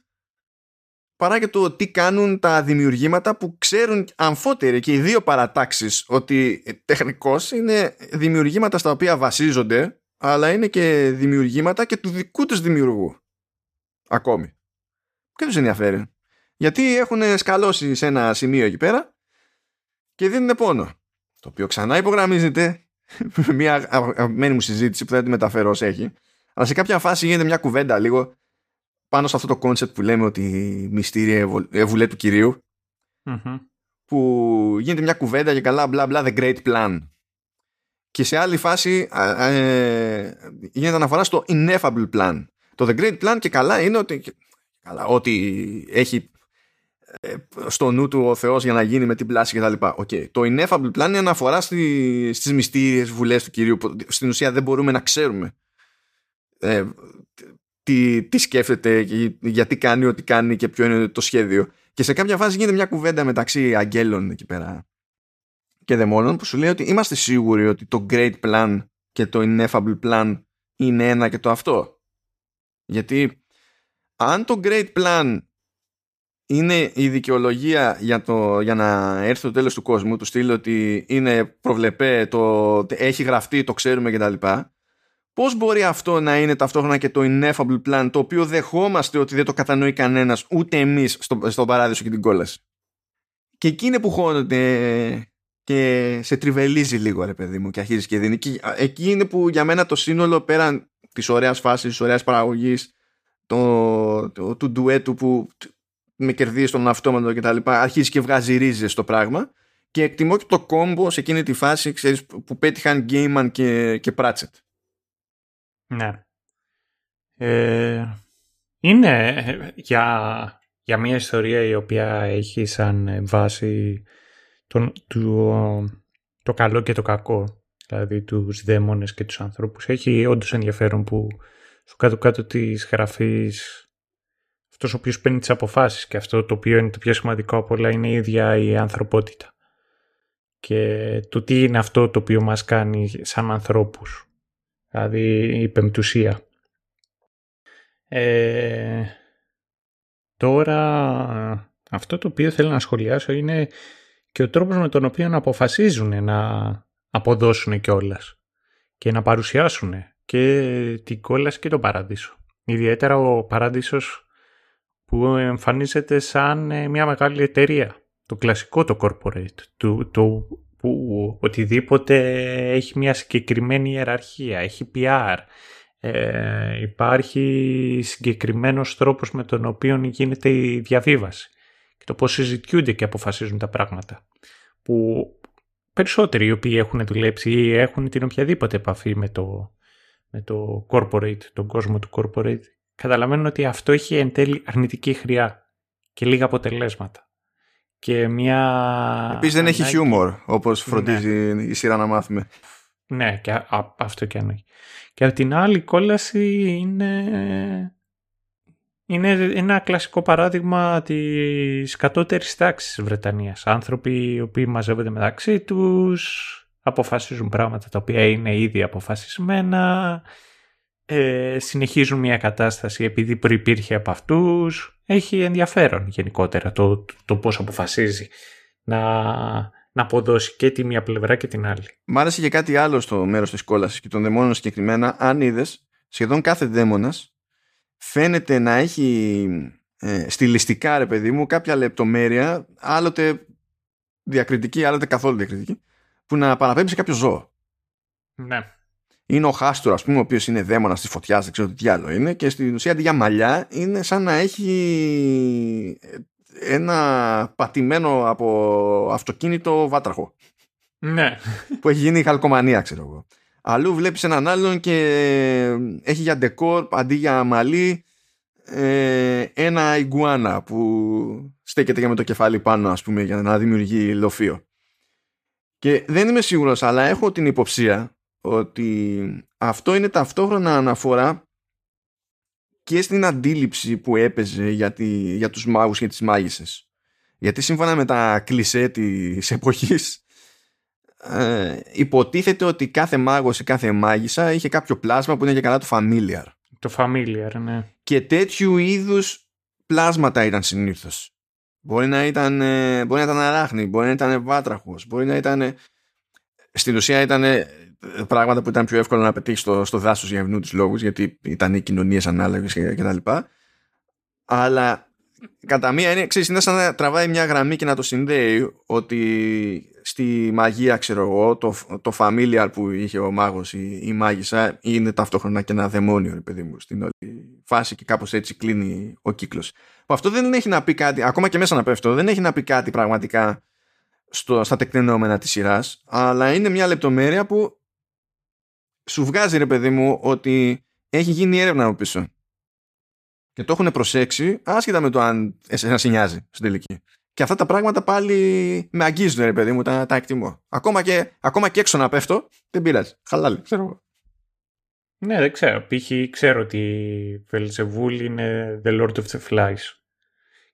παρά και το τι κάνουν τα δημιουργήματα που ξέρουν αμφότεροι και οι δύο παρατάξεις ότι τεχνικώς είναι δημιουργήματα στα οποία βασίζονται αλλά είναι και δημιουργήματα και του δικού τους δημιουργού. Ακόμη. Και τους ενδιαφέρει. Γιατί έχουν σκαλώσει σε ένα σημείο εκεί πέρα και δίνουν πόνο. Το οποίο ξανά υπογραμμίζεται μια αγαπημένη μου συζήτηση που θα τη μεταφέρω ως έχει. Αλλά σε κάποια φάση γίνεται μια κουβέντα λίγο πάνω σε αυτό το concept που λέμε ότι μυστήριαι αι βουλαί του κυρίου. Που γίνεται μια κουβέντα και καλά μπλα μπλα the great plan και σε άλλη φάση ε, γίνεται αναφορά στο ineffable plan το the great plan και καλά είναι ότι, καλά, ότι έχει ε, στο νου του ο Θεός για να γίνει με την πλάση και τα λοιπά. Okay. Το ineffable plan είναι αναφορά στι, στις μυστήριες βουλές του κυρίου που στην ουσία δεν μπορούμε να ξέρουμε ε, τι, τι σκέφτεται, γιατί κάνει ό,τι κάνει και ποιο είναι το σχέδιο. Και σε κάποια φάση γίνεται μια κουβέντα μεταξύ αγγέλων εκεί πέρα και δαιμόνων που σου λέει ότι είμαστε σίγουροι ότι το great plan και το ineffable plan είναι ένα και το αυτό. Γιατί αν το great plan είναι η δικαιολογία για, το, για να έρθει το τέλος του κόσμου, του στείλει ότι είναι προβλεπέ, το, έχει γραφτεί, το ξέρουμε κτλ πώς μπορεί αυτό να είναι ταυτόχρονα και το ineffable plan το οποίο δεχόμαστε ότι δεν το κατανοεί κανένας ούτε εμείς στο, στον παράδεισο και την κόλαση; Και εκεί είναι που χώνονται και σε τριβελίζει λίγο ρε παιδί μου και αρχίζεις και δίνει. Και εκεί είναι που για μένα το σύνολο πέραν της ωραίας φάσης, της ωραίας παραγωγής το, το, του ντουέτου που με κερδίζει τον αυτόματο και τα λοιπά αρχίζεις και βγάζει ρίζες στο πράγμα και εκτιμώ και το κόμπο σε εκείνη τη φάση ξέρεις, που πέτυχαν Gaiman και, και Pratchett ναι. Ε, είναι για, για μια ιστορία η οποία έχει σαν βάση τον, του, το καλό και το κακό, δηλαδή τους δαίμονες και τους ανθρώπους. Έχει όντως ενδιαφέρον που στο κάτω-κάτω της γραφής αυτός ο οποίος παίρνει τις αποφάσεις και αυτό το οποίο είναι το πιο σημαντικό από όλα είναι η ίδια η ανθρωπότητα και το τι είναι αυτό το οποίο μας κάνει σαν ανθρώπους δηλαδή η πεμπτουσία. Ε, τώρα αυτό το οποίο θέλω να σχολιάσω είναι και ο τρόπος με τον οποίο αποφασίζουν να αποδώσουν κιόλας και να παρουσιάσουν και την κόλαση και τον παράδεισο. Ιδιαίτερα ο παράδεισος που εμφανίζεται σαν ε, μια μεγάλη εταιρεία. Το κλασικό το corporate, το, το που οτιδήποτε έχει μια συγκεκριμένη ιεραρχία, έχει PR, ε, υπάρχει συγκεκριμένος τρόπος με τον οποίο γίνεται η διαβίβαση και το πώς συζητιούνται και αποφασίζουν τα πράγματα. Που περισσότεροι οι οποίοι έχουν δουλέψει ή έχουν την οποιαδήποτε επαφή με το, με το corporate, τον κόσμο του corporate, καταλαβαίνουν ότι αυτό έχει εν τέλει αρνητική χρειά και λίγα αποτελέσματα και μια... Επίσης δεν έχει χιούμορ όπως ναι. φροντίζει η σειρά να μάθουμε. Ναι, και αυτό και αν έχει. Και από την άλλη η κόλαση είναι... Είναι ένα κλασικό παράδειγμα της κατώτερης τάξης της Βρετανίας. Άνθρωποι οι οποίοι μαζεύονται μεταξύ τους, αποφασίζουν πράγματα τα οποία είναι ήδη αποφασισμένα, ε, συνεχίζουν μια κατάσταση επειδή προϋπήρχε από αυτούς. Έχει ενδιαφέρον γενικότερα το, το, το πώς αποφασίζει να, να αποδώσει και τη μία πλευρά και την άλλη. Μ' άρεσε και κάτι άλλο στο μέρος της κόλασης και των δαιμόνων συγκεκριμένα. Αν είδες, σχεδόν κάθε δαίμονας φαίνεται να έχει ε, στιλιστικά ρε παιδί μου κάποια λεπτομέρεια άλλοτε διακριτική άλλοτε καθόλου διακριτική που να παραπέμψει κάποιο ζώο. Ναι. Είναι ο Χάστορ, ας πούμε, ο οποίος είναι δαίμονας της φωτιάς, δεν ξέρω τι άλλο είναι, και στην ουσία αντί για μαλλιά είναι σαν να έχει ένα πατημένο από αυτοκίνητο βάτραχο. Ναι. Που έχει γίνει χαλκομανία, ξέρω εγώ. Αλλού βλέπεις έναν άλλον και έχει για ντεκόρ αντί για μαλλί ε, ένα ιγκουάνα που στέκεται για με το κεφάλι πάνω ας πούμε για να δημιουργεί λοφείο. Και δεν είμαι σίγουρος αλλά έχω την υποψία ότι αυτό είναι ταυτόχρονα αναφορά και στην αντίληψη που έπαιζε για, τη, για τους μάγους και τις μάγισσες. Γιατί σύμφωνα με τα κλισέ της εποχής ε, υποτίθεται ότι κάθε μάγος ή κάθε μάγισσα είχε κάποιο πλάσμα που είναι για καλά το familiar. Το familiar, ναι. Και τέτοιου είδους πλάσματα ήταν συνήθως. Μπορεί να ήταν, ε, μπορεί να ήταν αράχνη, μπορεί να ήταν βάτραχος, μπορεί να ήταν... Στην ουσία ήταν πράγματα που ήταν πιο εύκολο να πετύχεις στο, στο δάσος για ευνού τους λόγους, γιατί ήταν οι κοινωνίες ανάλογες κτλ. Αλλά κατά μία έννοια, ξέρεις, είναι σαν να τραβάει μια γραμμή και να το συνδέει ότι στη μαγεία, ξέρω εγώ, το, το familiar που είχε ο μάγος ή η μάγισσα είναι ταυτόχρονα και ένα δαιμόνιο, ρε παιδί μου, στην όλη φάση και κάπως έτσι κλείνει ο κύκλος. Αυτό δεν έχει να πει κάτι, ακόμα και μέσα να πέφτω, δεν έχει να πει κάτι πραγματικά στο, στα τεκτενόμενα της σειράς αλλά είναι μια λεπτομέρεια που σου βγάζει ρε παιδί μου ότι έχει γίνει έρευνα από πίσω. Και το έχουν προσέξει άσχετα με το αν εσένα σε νοιάζει στην τελική. Και αυτά τα πράγματα πάλι με αγγίζουν ρε παιδί μου, τα, τα εκτιμώ. Ακόμα και, ακόμα και έξω να πέφτω, δεν πειράζει. Χαλάλη, ξέρω εγώ. Ναι, δεν ξέρω. Π.χ. ξέρω ότι η Βελζεβούλ είναι The Lord of the Flies.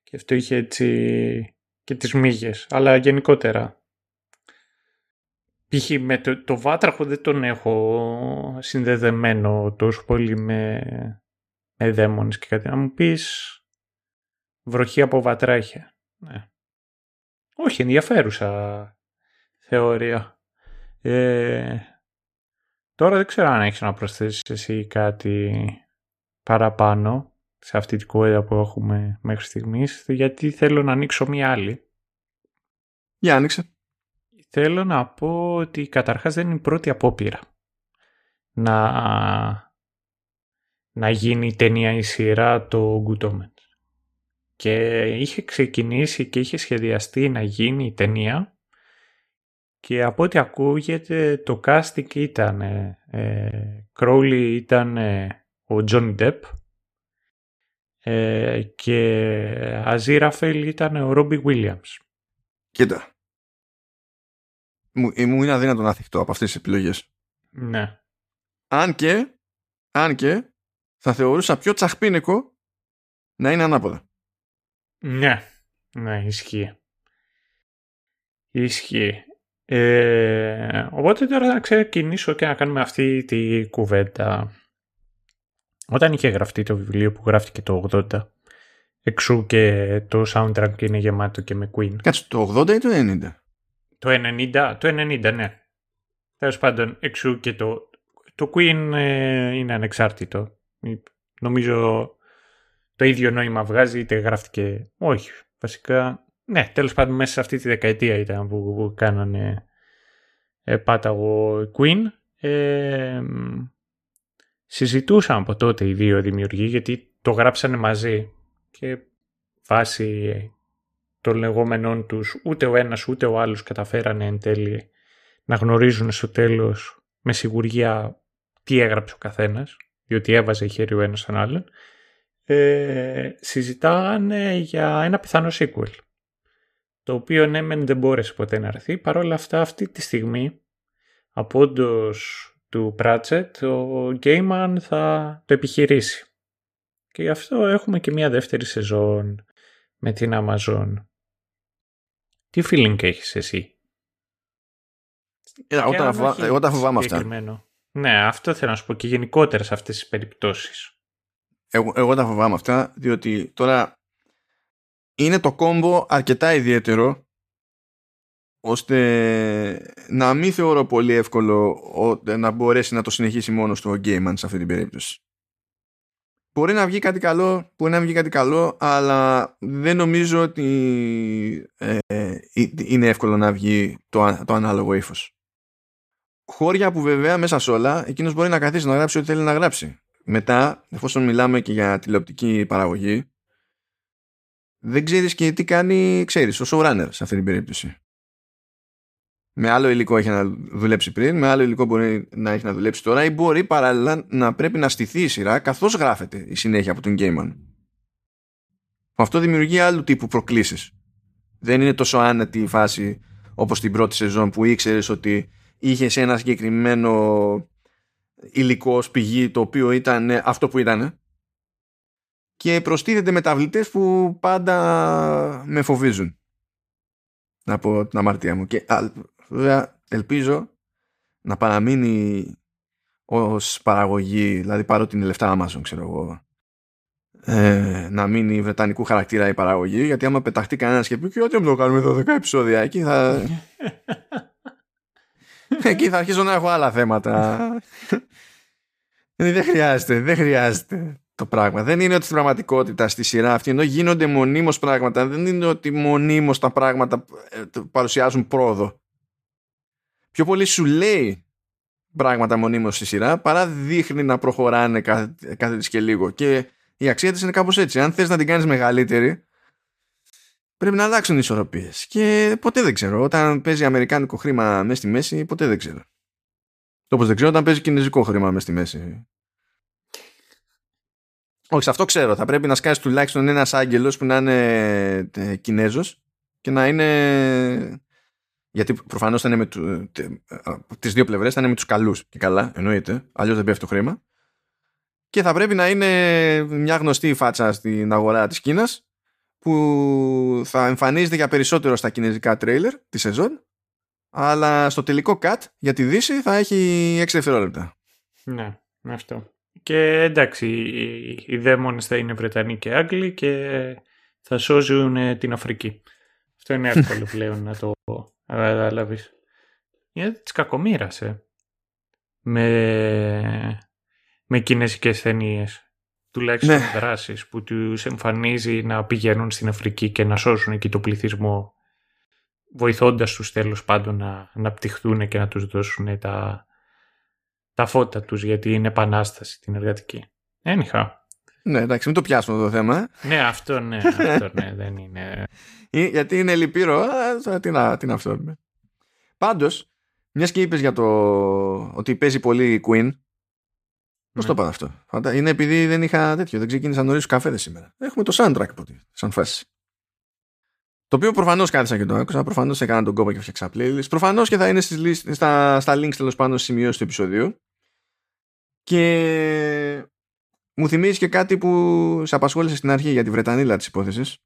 Και αυτό είχε έτσι και τις μύγες. Αλλά γενικότερα Π.χ. με το, το βάτραχο δεν τον έχω συνδεδεμένο τόσο πολύ με, με δαίμονες και κάτι. Να μου πεις βροχή από βατράχια. Ναι. Όχι, ενδιαφέρουσα θεωρία. Ε, τώρα δεν ξέρω αν έχεις να προσθέσεις εσύ κάτι παραπάνω σε αυτή την κουβέντα που έχουμε μέχρι στιγμής, γιατί θέλω να ανοίξω μία άλλη. Για άνοιξε. Θέλω να πω ότι καταρχάς δεν είναι η πρώτη απόπειρα να, να γίνει η ταινία η σειρά το Good Omens. Και είχε ξεκινήσει και είχε σχεδιαστεί να γίνει η ταινία και από ό,τι ακούγεται το casting ήταν ε, Crowley ήταν ο Johnny Depp ε, και Αζίραφελ ήταν ο Robbie Williams. Κοίτα, μου, ε, μου είναι αδύνατο να θυχτώ από αυτές τις επιλογές. Ναι. Αν και, αν και θα θεωρούσα πιο τσαχπίνικο να είναι ανάποδα. Ναι, ναι, ισχύει. Ισχύει. Ε, οπότε τώρα να ξεκινήσω και να κάνουμε αυτή τη κουβέντα. Όταν είχε γραφτεί το βιβλίο που γράφτηκε το 80, εξού και το soundtrack είναι γεμάτο και με Queen. Κάτσε, το 80 ή το 90? Το 90, το 90 ναι. Τέλος πάντων, εξού και το, το Queen ε, είναι ανεξάρτητο. Νομίζω το ίδιο νόημα βγάζει, είτε γράφτηκε. Όχι, βασικά. Ναι, τέλος πάντων μέσα σε αυτή τη δεκαετία ήταν που, που κάνανε ε, πάταγο Queen. Ε, συζητούσαν από τότε οι δύο δημιουργοί γιατί το γράψανε μαζί και βάσει των λεγόμενών τους ούτε ο ένας ούτε ο άλλος καταφέρανε εν τέλει να γνωρίζουν στο τέλος με σιγουριά τι έγραψε ο καθένας διότι έβαζε χέρι ο ένας στον άλλον ε, συζητάγανε για ένα πιθανό sequel το οποίο ναι μεν δεν μπόρεσε ποτέ να έρθει παρόλα αυτά αυτή τη στιγμή από όντως του Pratchett ο Gaiman θα το επιχειρήσει και γι' αυτό έχουμε και μια δεύτερη σεζόν με την Amazon τι feeling έχεις εσύ; Ε, όταν εγώ τα φοβάμαι αυτά. Ναι, αυτό θέλω να σου πω και γενικότερα σε αυτές τις περιπτώσεις. Εγώ, εγώ τα φοβάμαι αυτά, διότι τώρα είναι το κόμπο αρκετά ιδιαίτερο ώστε να μην θεωρώ πολύ εύκολο να μπορέσει να το συνεχίσει μόνος του ο Γκέιμαν σε αυτή την περίπτωση. μπορεί να βγει κάτι καλό, μπορεί να βγει κάτι καλό, αλλά δεν νομίζω ότι ε, ε, είναι εύκολο να βγει το, το ανάλογο ύφος. Χώρια που βέβαια μέσα σε όλα εκείνος μπορεί να καθίσει να γράψει ό,τι θέλει να γράψει. Μετά, εφόσον μιλάμε και για τηλεοπτική παραγωγή, δεν ξέρεις και τι κάνει, ξέρεις, ο showrunner σε αυτή την περίπτωση. Με άλλο υλικό έχει να δουλέψει πριν, με άλλο υλικό μπορεί να έχει να δουλέψει τώρα ή μπορεί παράλληλα να πρέπει να στηθεί η σειρά καθώς γράφεται η συνέχεια από τον Gaiman. Αυτό δημιουργεί άλλου τύπου προκλήσεις. Δεν είναι τόσο άνετη η φάση όπως την πρώτη σεζόν που ήξερες ότι είχες ένα συγκεκριμένο υλικό ως πηγή το οποίο ήταν αυτό που ήταν και προστίθεται μεταβλητές που πάντα με φοβίζουν. Από την αμαρτία μου. Και βέβαια ελπίζω να παραμείνει ως παραγωγή δηλαδή παρότι είναι λεφτά Amazon ξέρω εγώ ε, να μείνει βρετανικού χαρακτήρα η παραγωγή γιατί άμα πεταχτεί κανένας και πει και ότι το κάνουμε 12 επεισόδια εκεί θα εκεί θα αρχίσω να έχω άλλα θέματα δεν χρειάζεται δεν χρειάζεται το πράγμα. Δεν είναι ότι στην πραγματικότητα στη σειρά αυτή, ενώ γίνονται μονίμως πράγματα, δεν είναι ότι μονίμως τα πράγματα ε, παρουσιάζουν πρόοδο. Πιο πολύ σου λέει πράγματα μονίμως στη σειρά, παρά δείχνει να προχωράνε κάθε, κάθε και λίγο. Και η αξία της είναι κάπως έτσι. Αν θες να την κάνεις μεγαλύτερη, πρέπει να αλλάξουν οι ισορροπίες. Και ποτέ δεν ξέρω. Όταν παίζει αμερικάνικο χρήμα μέσα στη μέση, ποτέ δεν ξέρω. Όπως δεν ξέρω όταν παίζει κινέζικο χρήμα μέσα στη μέση. Όχι, σε αυτό ξέρω. Θα πρέπει να σκάσει τουλάχιστον ένας άγγελος που να είναι ε, Κινέζος και να είναι. Γιατί προφανώς θα είναι με του... τις δύο πλευρές, θα είναι με τους καλούς και καλά, εννοείται. Αλλιώς δεν πέφτει το χρήμα. Και θα πρέπει να είναι μια γνωστή φάτσα στην αγορά της Κίνας που θα εμφανίζεται για περισσότερο στα κινέζικα τρέιλερ τη σεζόν αλλά στο τελικό cut για τη Δύση θα έχει 6 δευτερόλεπτα. Ναι, αυτό. Και εντάξει, οι δαίμονες θα είναι Βρετανοί και Άγγλοι και θα σώζουν την Αφρική. Αυτό είναι εύκολο πλέον να το καταλάβει. Είναι της κακομοίρας, ε. Με, με κινέζικες ταινίες. Τουλάχιστον ναι. δράσεις που τους εμφανίζει να πηγαίνουν στην Αφρική και να σώσουν εκεί το πληθυσμό βοηθώντας τους τέλος πάντων να αναπτυχθούν και να τους δώσουν τα, τα φώτα τους γιατί είναι επανάσταση την εργατική. Ένιχα. Ναι, εντάξει, μην το πιάσουμε το θέμα. Ναι, αυτό ναι, αυτό ναι, δεν είναι. γιατί είναι λυπηρό, τι να, τι να αυτό. Πάντως, μιας και είπες για το ότι παίζει πολύ Queen, Πώς ναι. το είπα αυτό; Είναι επειδή δεν είχα τέτοιο, δεν ξεκίνησα νωρίς του καφέδες σήμερα. Έχουμε το soundtrack από σαν φάση. Το οποίο προφανώς κάθισα και το άκουσα, προφανώς έκανα τον κόπο και φτιάξα playlist. Προφανώς και θα είναι στις στα, στα links τέλος πάντων στις σημειώσεις του επεισοδίου. Και μου θυμίζει και κάτι που σε απασχόλησε στην αρχή για τη Βρετανίλα της υπόθεσης.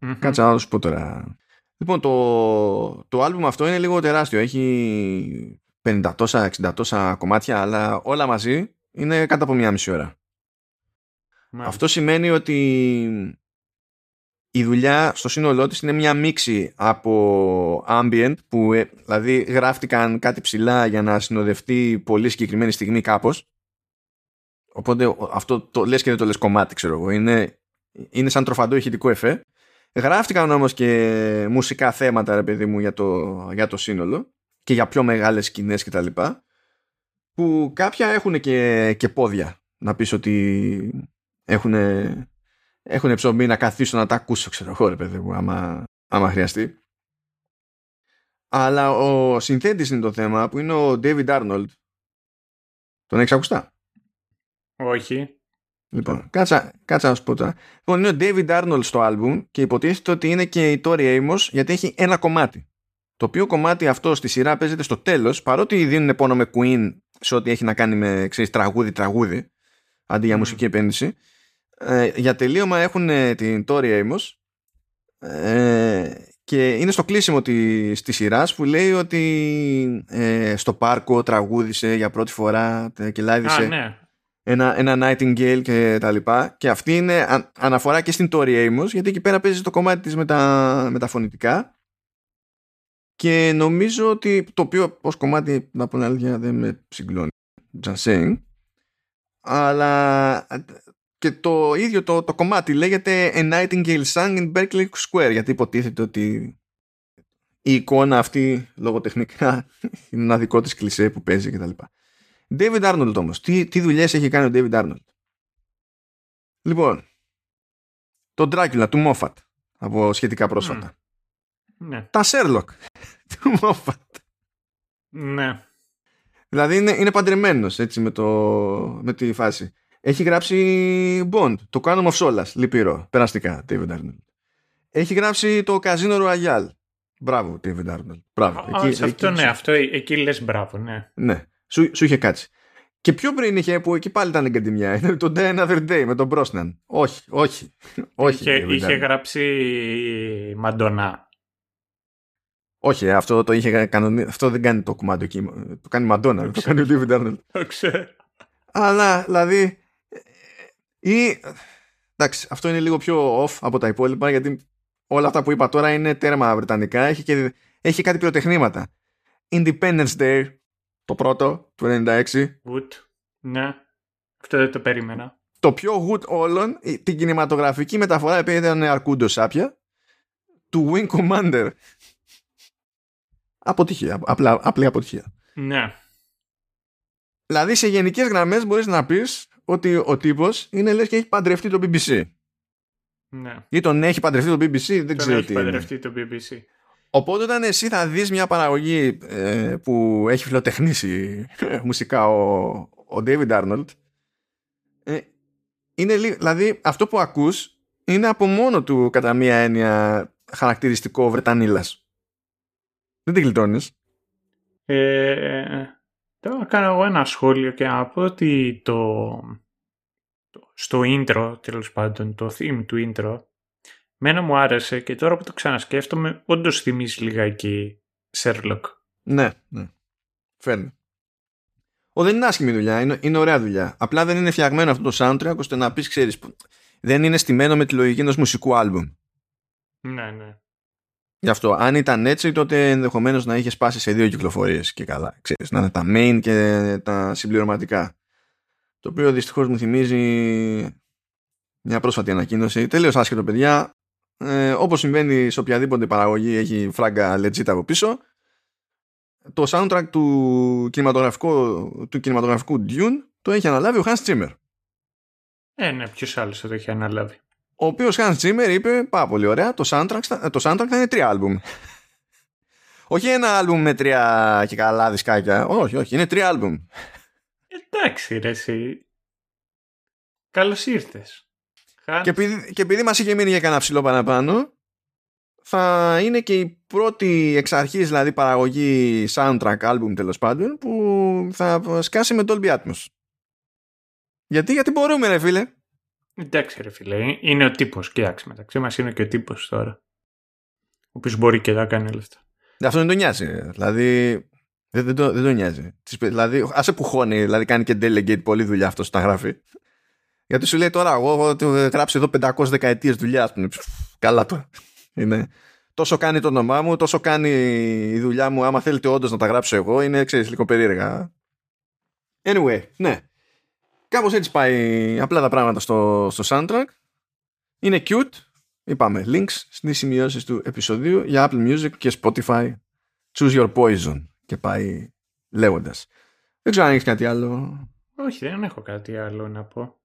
Mm-hmm. Κάτσα να σου πω τώρα. Λοιπόν, το, το άλμπουμ αυτό είναι λίγο τεράστιο. Έχει 50 τόσα, 60 τόσα κομμάτια, αλλά όλα μαζί είναι κάτω από μία μισή ώρα. Αυτό σημαίνει ότι η δουλειά στο σύνολό της είναι μια μίξη από ambient που ε, δηλαδή γράφτηκαν κάτι ψηλά για να συνοδευτεί πολύ συγκεκριμένη στιγμή κάπως. Οπότε αυτό το λες και δεν το λες κομμάτι ξέρω εγώ. Είναι, είναι σαν τροφαντό ηχητικό εφέ. Γράφτηκαν όμως και μουσικά θέματα ρε παιδί μου για το, για το σύνολο και για πιο μεγάλες σκηνές και τα λοιπά που κάποια έχουν και, και πόδια. Να πεις ότι έχουν έχουν ψωμί να καθίσω να τα ακούσω, ξέρω εγώ, ρε παιδί μου, άμα, άμα χρειαστεί. Αλλά ο συνθέτης είναι το θέμα, που είναι ο David Arnold. Τον έχεις ακουστά; Όχι. Λοιπόν, κάτσα, κάτσα να σου πω τώρα. Λοιπόν, είναι ο David Arnold στο άλμπουμ και υποτίθεται ότι είναι και η Tori Amos γιατί έχει ένα κομμάτι. Το οποίο κομμάτι αυτό στη σειρά παίζεται στο τέλος, παρότι δίνουν πόνο με Queen σε ό,τι έχει να κάνει με τραγούδι-τραγούδι, αντί για μουσική επένδυση, ε, για τελείωμα έχουν την Tori Amos ε, και είναι στο κλείσιμο της, της σειράς που λέει ότι ε, στο πάρκο τραγούδισε για πρώτη φορά και λάδισε ναι. ένα, ένα Nightingale και τα λοιπά. Και αυτή είναι αναφορά και στην Tori Amos γιατί εκεί πέρα παίζει το κομμάτι της με τα, με τα φωνητικά και νομίζω ότι το οποίο ως κομμάτι να πω αλήθεια δεν με συγκλώνει just saying. Αλλά και το ίδιο το, το κομμάτι λέγεται A Nightingale Song in Berkeley Square γιατί υποτίθεται ότι η εικόνα αυτή λογοτεχνικά είναι ένα δικό της κλισέ που παίζει κτλ. David Arnold όμως. Τι, τι δουλειές έχει κάνει ο David Arnold; Λοιπόν, το Dracula του Moffat από σχετικά πρόσφατα. Ναι. Τα Sherlock του Moffat. Ναι. Δηλαδή είναι, είναι παντρεμένος έτσι με, το, με τη φάση. Έχει γράψει Bond, το Quantum of Solace, λυπηρό, περαστικά, David Arnold. Έχει γράψει το Casino Royale. Μπράβο, David Arnold. Μπράβο. Α, εκεί, σε αυτό εκεί, ναι, αυτό εκεί λες μπράβο, ναι. Ναι, σου, σου είχε κάτσει. Και πιο πριν είχε που εκεί πάλι ήταν εγκαντιμιά. Είναι το Day Another Day με τον Brosnan. Όχι, όχι. όχι είχε, είχε γράψει Μαντονά. Όχι, αυτό το είχε κανονι... Αυτό δεν κάνει το κουμάντο εκεί. Το κάνει Μαντόνα. Το κάνει ο David Arnold. Το ξέρω. Αλλά δηλαδή. Ή. Εντάξει, αυτό είναι λίγο πιο off από τα υπόλοιπα γιατί όλα αυτά που είπα τώρα είναι τέρμα βρετανικά. Έχει, και... έχει κάτι πυροτεχνήματα. Independence Day, το πρώτο, του 96. Good. Ναι. Αυτό δεν το περίμενα. Το πιο good όλων, την κινηματογραφική μεταφορά επειδή ήταν Αρκούντο Σάπια, του Wing Commander. Αποτυχία. Απλά, απλή αποτυχία. Ναι. Δηλαδή σε γενικές γραμμές μπορείς να πεις ότι ο τύπος είναι λες και έχει παντρευτεί το BBC. Ναι. Ή τον έχει παντρευτεί το BBC, δεν τον ξέρω έχει τι παντρευτεί είναι. το BBC. Οπότε όταν εσύ θα δεις μια παραγωγή ε, που έχει φιλοτεχνήσει μουσικά ο, ο David Arnold ε, είναι λίγο, δηλαδή αυτό που ακούς είναι από μόνο του κατά μία έννοια χαρακτηριστικό Βρετανίλας. Δεν την γλιτώνεις. Ε, τώρα κάνω εγώ ένα σχόλιο και να πω ότι το, το στο intro τέλος πάντων, το theme του intro Μένα μου άρεσε και τώρα που το ξανασκέφτομαι, όντως θυμίζει λιγάκι Sherlock. Ναι, ναι. Φέρνει. Ο, δεν είναι άσχημη δουλειά, είναι, είναι ωραία δουλειά. Απλά δεν είναι φτιαγμένο αυτό το soundtrack ώστε να πεις, ξέρεις, δεν είναι στημένο με τη λογική ενός μουσικού άλμπουμ. Ναι, ναι. Γι' αυτό, αν ήταν έτσι, τότε ενδεχομένως να είχε σπάσει σε δύο κυκλοφορίες και καλά. Ξέρεις, να είναι τα main και τα συμπληρωματικά. Το οποίο δυστυχώς μου θυμίζει μια πρόσφατη ανακοίνωση. Τελείως άσχετο, παιδιά ε, όπως συμβαίνει σε οποιαδήποτε παραγωγή έχει φράγκα legit από πίσω το soundtrack του κινηματογραφικού, του κινηματογραφικού Dune το έχει αναλάβει ο Hans Zimmer ε, ναι, ποιος άλλος θα το έχει αναλάβει ο οποίος Hans Zimmer είπε πάρα πολύ ωραία το soundtrack, το soundtrack θα είναι τρία άλμπουμ όχι ένα άλμπουμ με τρία και καλά δισκάκια. Όχι, όχι, είναι τρία άλμπουμ. Εντάξει ρε εσύ. Καλώς ήρθες. Και επειδή, και επειδή μας είχε μείνει για κανένα ψηλό παραπάνω, θα είναι και η πρώτη εξ αρχής δηλαδή παραγωγή soundtrack album τέλος πάντων που θα σκάσει με Dolby Atmos. Γιατί, γιατί μπορούμε ρε φίλε. Εντάξει ρε φίλε, είναι ο τύπος, κοίταξε μεταξύ μας είναι και ο τύπος τώρα. Ο οποίος μπορεί και να κάνει λεφτά. Αυτό δεν τον νοιάζει. Δηλαδή δεν, δεν, το, δεν τον νοιάζει. Δηλαδή, άσε που χώνει, δηλαδή κάνει και delegate πολλή δουλειά αυτός στα γράφει. Γιατί σου λέει τώρα, εγώ έχω γράψει εδώ 500 δεκαετίες δουλειά. Καλά τώρα. Είναι. Τόσο κάνει το όνομά μου, τόσο κάνει η δουλειά μου. Άμα θέλετε όντως να τα γράψω εγώ, είναι ξέρεις λίγο περίεργα. Anyway, ναι. Κάπως έτσι πάει απλά τα πράγματα στο, στο soundtrack. Είναι cute. Είπαμε links στις σημειώσεις του επεισοδίου για Apple Music και Spotify. Choose your poison. Και πάει λέγοντας. Δεν ξέρω αν έχεις κάτι άλλο. Όχι, δεν έχω κάτι άλλο να πω.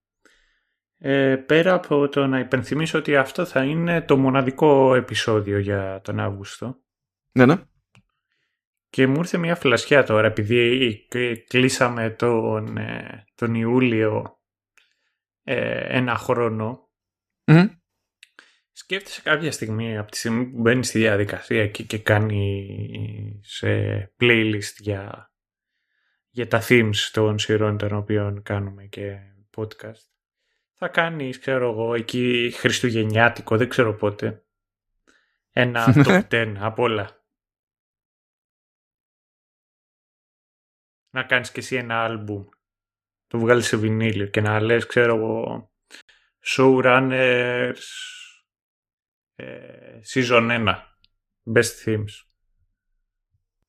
Ε, πέρα από το να υπενθυμίσω ότι αυτό θα είναι το μοναδικό επεισόδιο για τον Αύγουστο. Ναι, ναι. Και μου ήρθε μια φλασιά τώρα, επειδή κλείσαμε τον, ε, τον Ιούλιο ε, ένα χρόνο. Mm-hmm. Σκέφτεσαι κάποια στιγμή, από τη στιγμή που μπαίνει στη διαδικασία εκεί και κάνει σε playlist για, για τα themes των σειρών των οποίων κάνουμε και podcast θα κάνεις, ξέρω εγώ, εκεί χριστουγεννιάτικο, δεν ξέρω πότε. Ένα top 10 από όλα. Να κάνεις και εσύ ένα άλμπουμ. Το βγάλεις σε βινίλιο και να λες, ξέρω εγώ, showrunners ε, season 1. Best themes.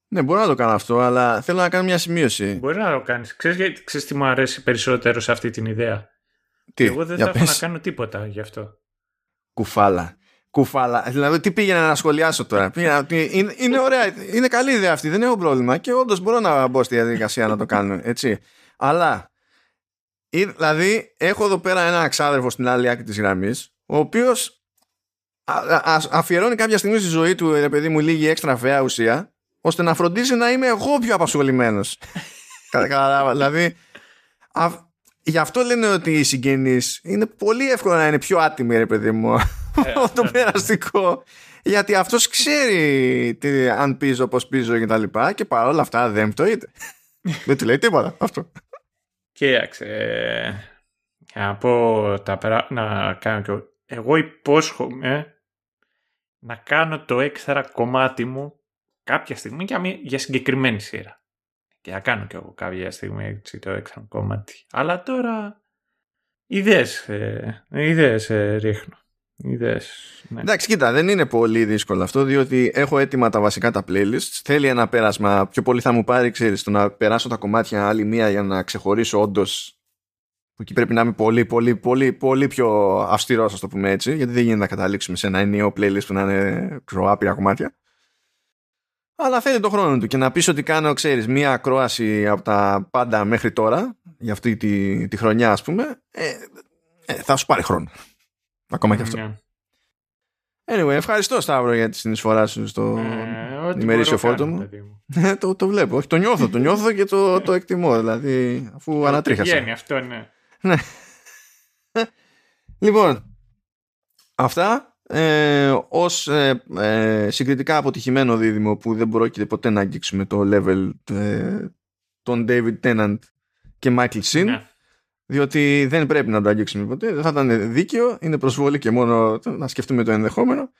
Ναι, μπορώ να το κάνω αυτό, αλλά θέλω να κάνω μια σημείωση. Μπορείς να το κάνεις. Ξέρεις, ξέρεις τι μου αρέσει περισσότερο σε αυτή την ιδέα; Τι, Εγώ δεν για θα έχω πες. να κάνω τίποτα γι' αυτό. Κουφάλα. Κουφάλα. Δηλαδή, τι πήγαινα να σχολιάσω τώρα; Πήγαινα, ότι είναι, είναι ωραία. Είναι καλή ιδέα αυτή. Δεν έχω πρόβλημα. Και όντως μπορώ να μπω στη διαδικασία να το κάνω. Έτσι. Αλλά. ε, Δηλαδή, έχω εδώ πέρα ένα ξάδερφο στην άλλη άκρη της γραμμής, ο οποίος αφιερώνει κάποια στιγμή στη ζωή του, ρε παιδί μου, λίγη έξτρα φαία ουσία, ώστε να φροντίζει να είμαι εγώ πιο απασχολημένος. Κατάλαβα. δηλαδή, α, γι' αυτό λένε ότι οι συγγενείς είναι πολύ εύκολο να είναι πιο άτιμοι, ρε παιδί μου, από το ναι. περαστικό. Γιατί αυτός ξέρει τι, αν πίζω, πώς πίζω και τα λοιπά και παρόλα αυτά δεν πτωείται. δεν του λέει τίποτα αυτό. Κοίταξε. ε, Να πω τα περα... να κάνω και εγώ. Εγώ υπόσχομαι να κάνω το έξτρα κομμάτι μου κάποια στιγμή για, μια- για συγκεκριμένη σειρά. Και να κάνω κι εγώ κάποια στιγμή έτσι το έξτρα κομμάτι. Αλλά τώρα ιδέες, ε, ιδέες ε, ρίχνω. Ιδέες, ναι. Εντάξει, κοίτα, δεν είναι πολύ δύσκολο αυτό, διότι έχω έτοιμα τα βασικά τα playlists. Θέλει ένα πέρασμα. Πιο πολύ θα μου πάρει, ξέρεις, το να περάσω τα κομμάτια άλλη μία για να ξεχωρίσω όντως. Εκεί πρέπει να είμαι πολύ, πολύ, πολύ, πολύ πιο αυστηρός, ας το πούμε έτσι, γιατί δεν γίνεται να καταλήξουμε σε ένα ενιαίο playlist που να είναι ξέρω, άπειρα κομμάτια. Αλλά θέλει το χρόνο του και να πεις ότι κάνω, ξέρεις, μία ακρόαση από τα πάντα μέχρι τώρα, για αυτή τη, τη χρονιά ας πούμε, ε, ε, θα σου πάρει χρόνο. Ακόμα και αυτό. Ναι. Anyway, ευχαριστώ Σταύρο για τη συνεισφορά σου στο Ε, ό,τι ημερήσιο μπορώ φόρτο κάνω, μου. παιδί μου. Ε, το, το βλέπω, όχι, το νιώθω, το νιώθω και το, το εκτιμώ, δηλαδή, αφού ανατρίχασα. Βγαίνει αυτό, ναι. Λοιπόν, αυτά ε, ως ε, ε, συγκριτικά αποτυχημένο δίδυμο που δεν πρόκειται ποτέ να αγγίξουμε το level ε, των David Tennant και Michael Sin Ναι. Διότι δεν πρέπει να το αγγίξουμε ποτέ δεν θα ήταν δίκαιο, είναι προσβολή και μόνο να σκεφτούμε το ενδεχόμενο.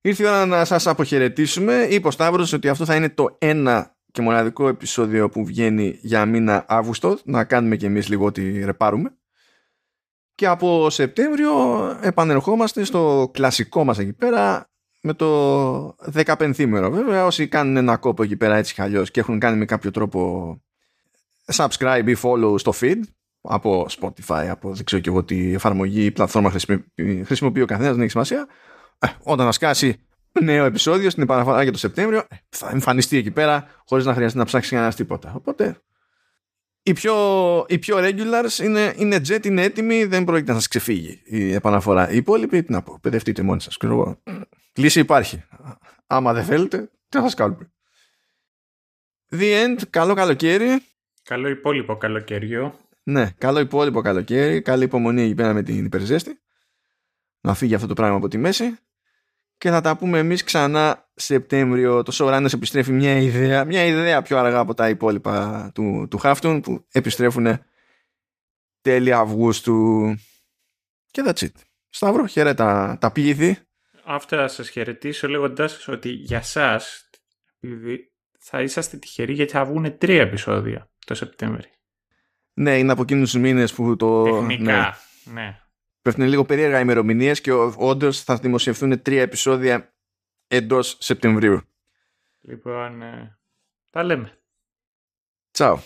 Ήρθε η ώρα να σας αποχαιρετήσουμε. Είπε ο Σταύρος ότι αυτό θα είναι το ένα και μοναδικό επεισόδιο που βγαίνει για μήνα Αύγουστο. Να κάνουμε και εμείς λίγο ότι ρεπάρουμε. Και από Σεπτέμβριο επανερχόμαστε στο κλασικό μας εκεί πέρα με το 15 μέρο βέβαια όσοι κάνουν ένα κόπο εκεί πέρα έτσι κι αλλιώς και έχουν κάνει με κάποιο τρόπο subscribe ή follow στο feed από Spotify, από δεν ξέρω και εγώ τι εφαρμογή ή πλατφόρμα χρησιμοποιεί, χρησιμοποιεί ο καθένας, δεν έχει σημασία ε, όταν να σκάσει νέο επεισόδιο στην επαναφορά για το Σεπτέμβριο ε, θα εμφανιστεί εκεί πέρα χωρίς να χρειαστεί να ψάξει κανένας τίποτα οπότε οι πιο, οι πιο regulars είναι, είναι jet, είναι έτοιμοι, δεν πρόκειται να σας ξεφύγει η επαναφορά. Οι υπόλοιποι, τι να πω, παιδευτείτε μόνοι σας. ξέρω εγώ. Λύση υπάρχει. Άμα δεν θέλετε, τι να σας κάνουμε. The end, καλό καλοκαίρι. Καλό υπόλοιπο καλοκαιριό. Ναι, καλό υπόλοιπο καλοκαίρι. Καλή υπομονή εκεί πέρα με την υπερζέστη. Να φύγει αυτό το πράγμα από τη μέση. Και θα τα πούμε εμείς ξανά Σεπτέμβριο. Το Showrunners επιστρέφει μια ιδέα, μια ιδέα πιο αργά από τα υπόλοιπα του, του Χάφτουν που επιστρέφουν τέλη Αυγούστου. Και that's it. Σταύρο, χαιρέτα τα πλήθη. Αυτό θα σας χαιρετήσω λέγοντάς σας ότι για σας επειδή θα είσαστε τυχεροί γιατί θα βγουν τρία επεισόδια το Σεπτέμβρη. Ναι, είναι από εκείνους τους μήνες που το... Ναι, Τεχνικά. Ναι. πέφτουν λίγο περίεργα ημερομηνίες και όντως θα δημοσιευθούν τρία επεισόδια εντός Σεπτεμβρίου. Λοιπόν, ε, τα λέμε. Τσάου.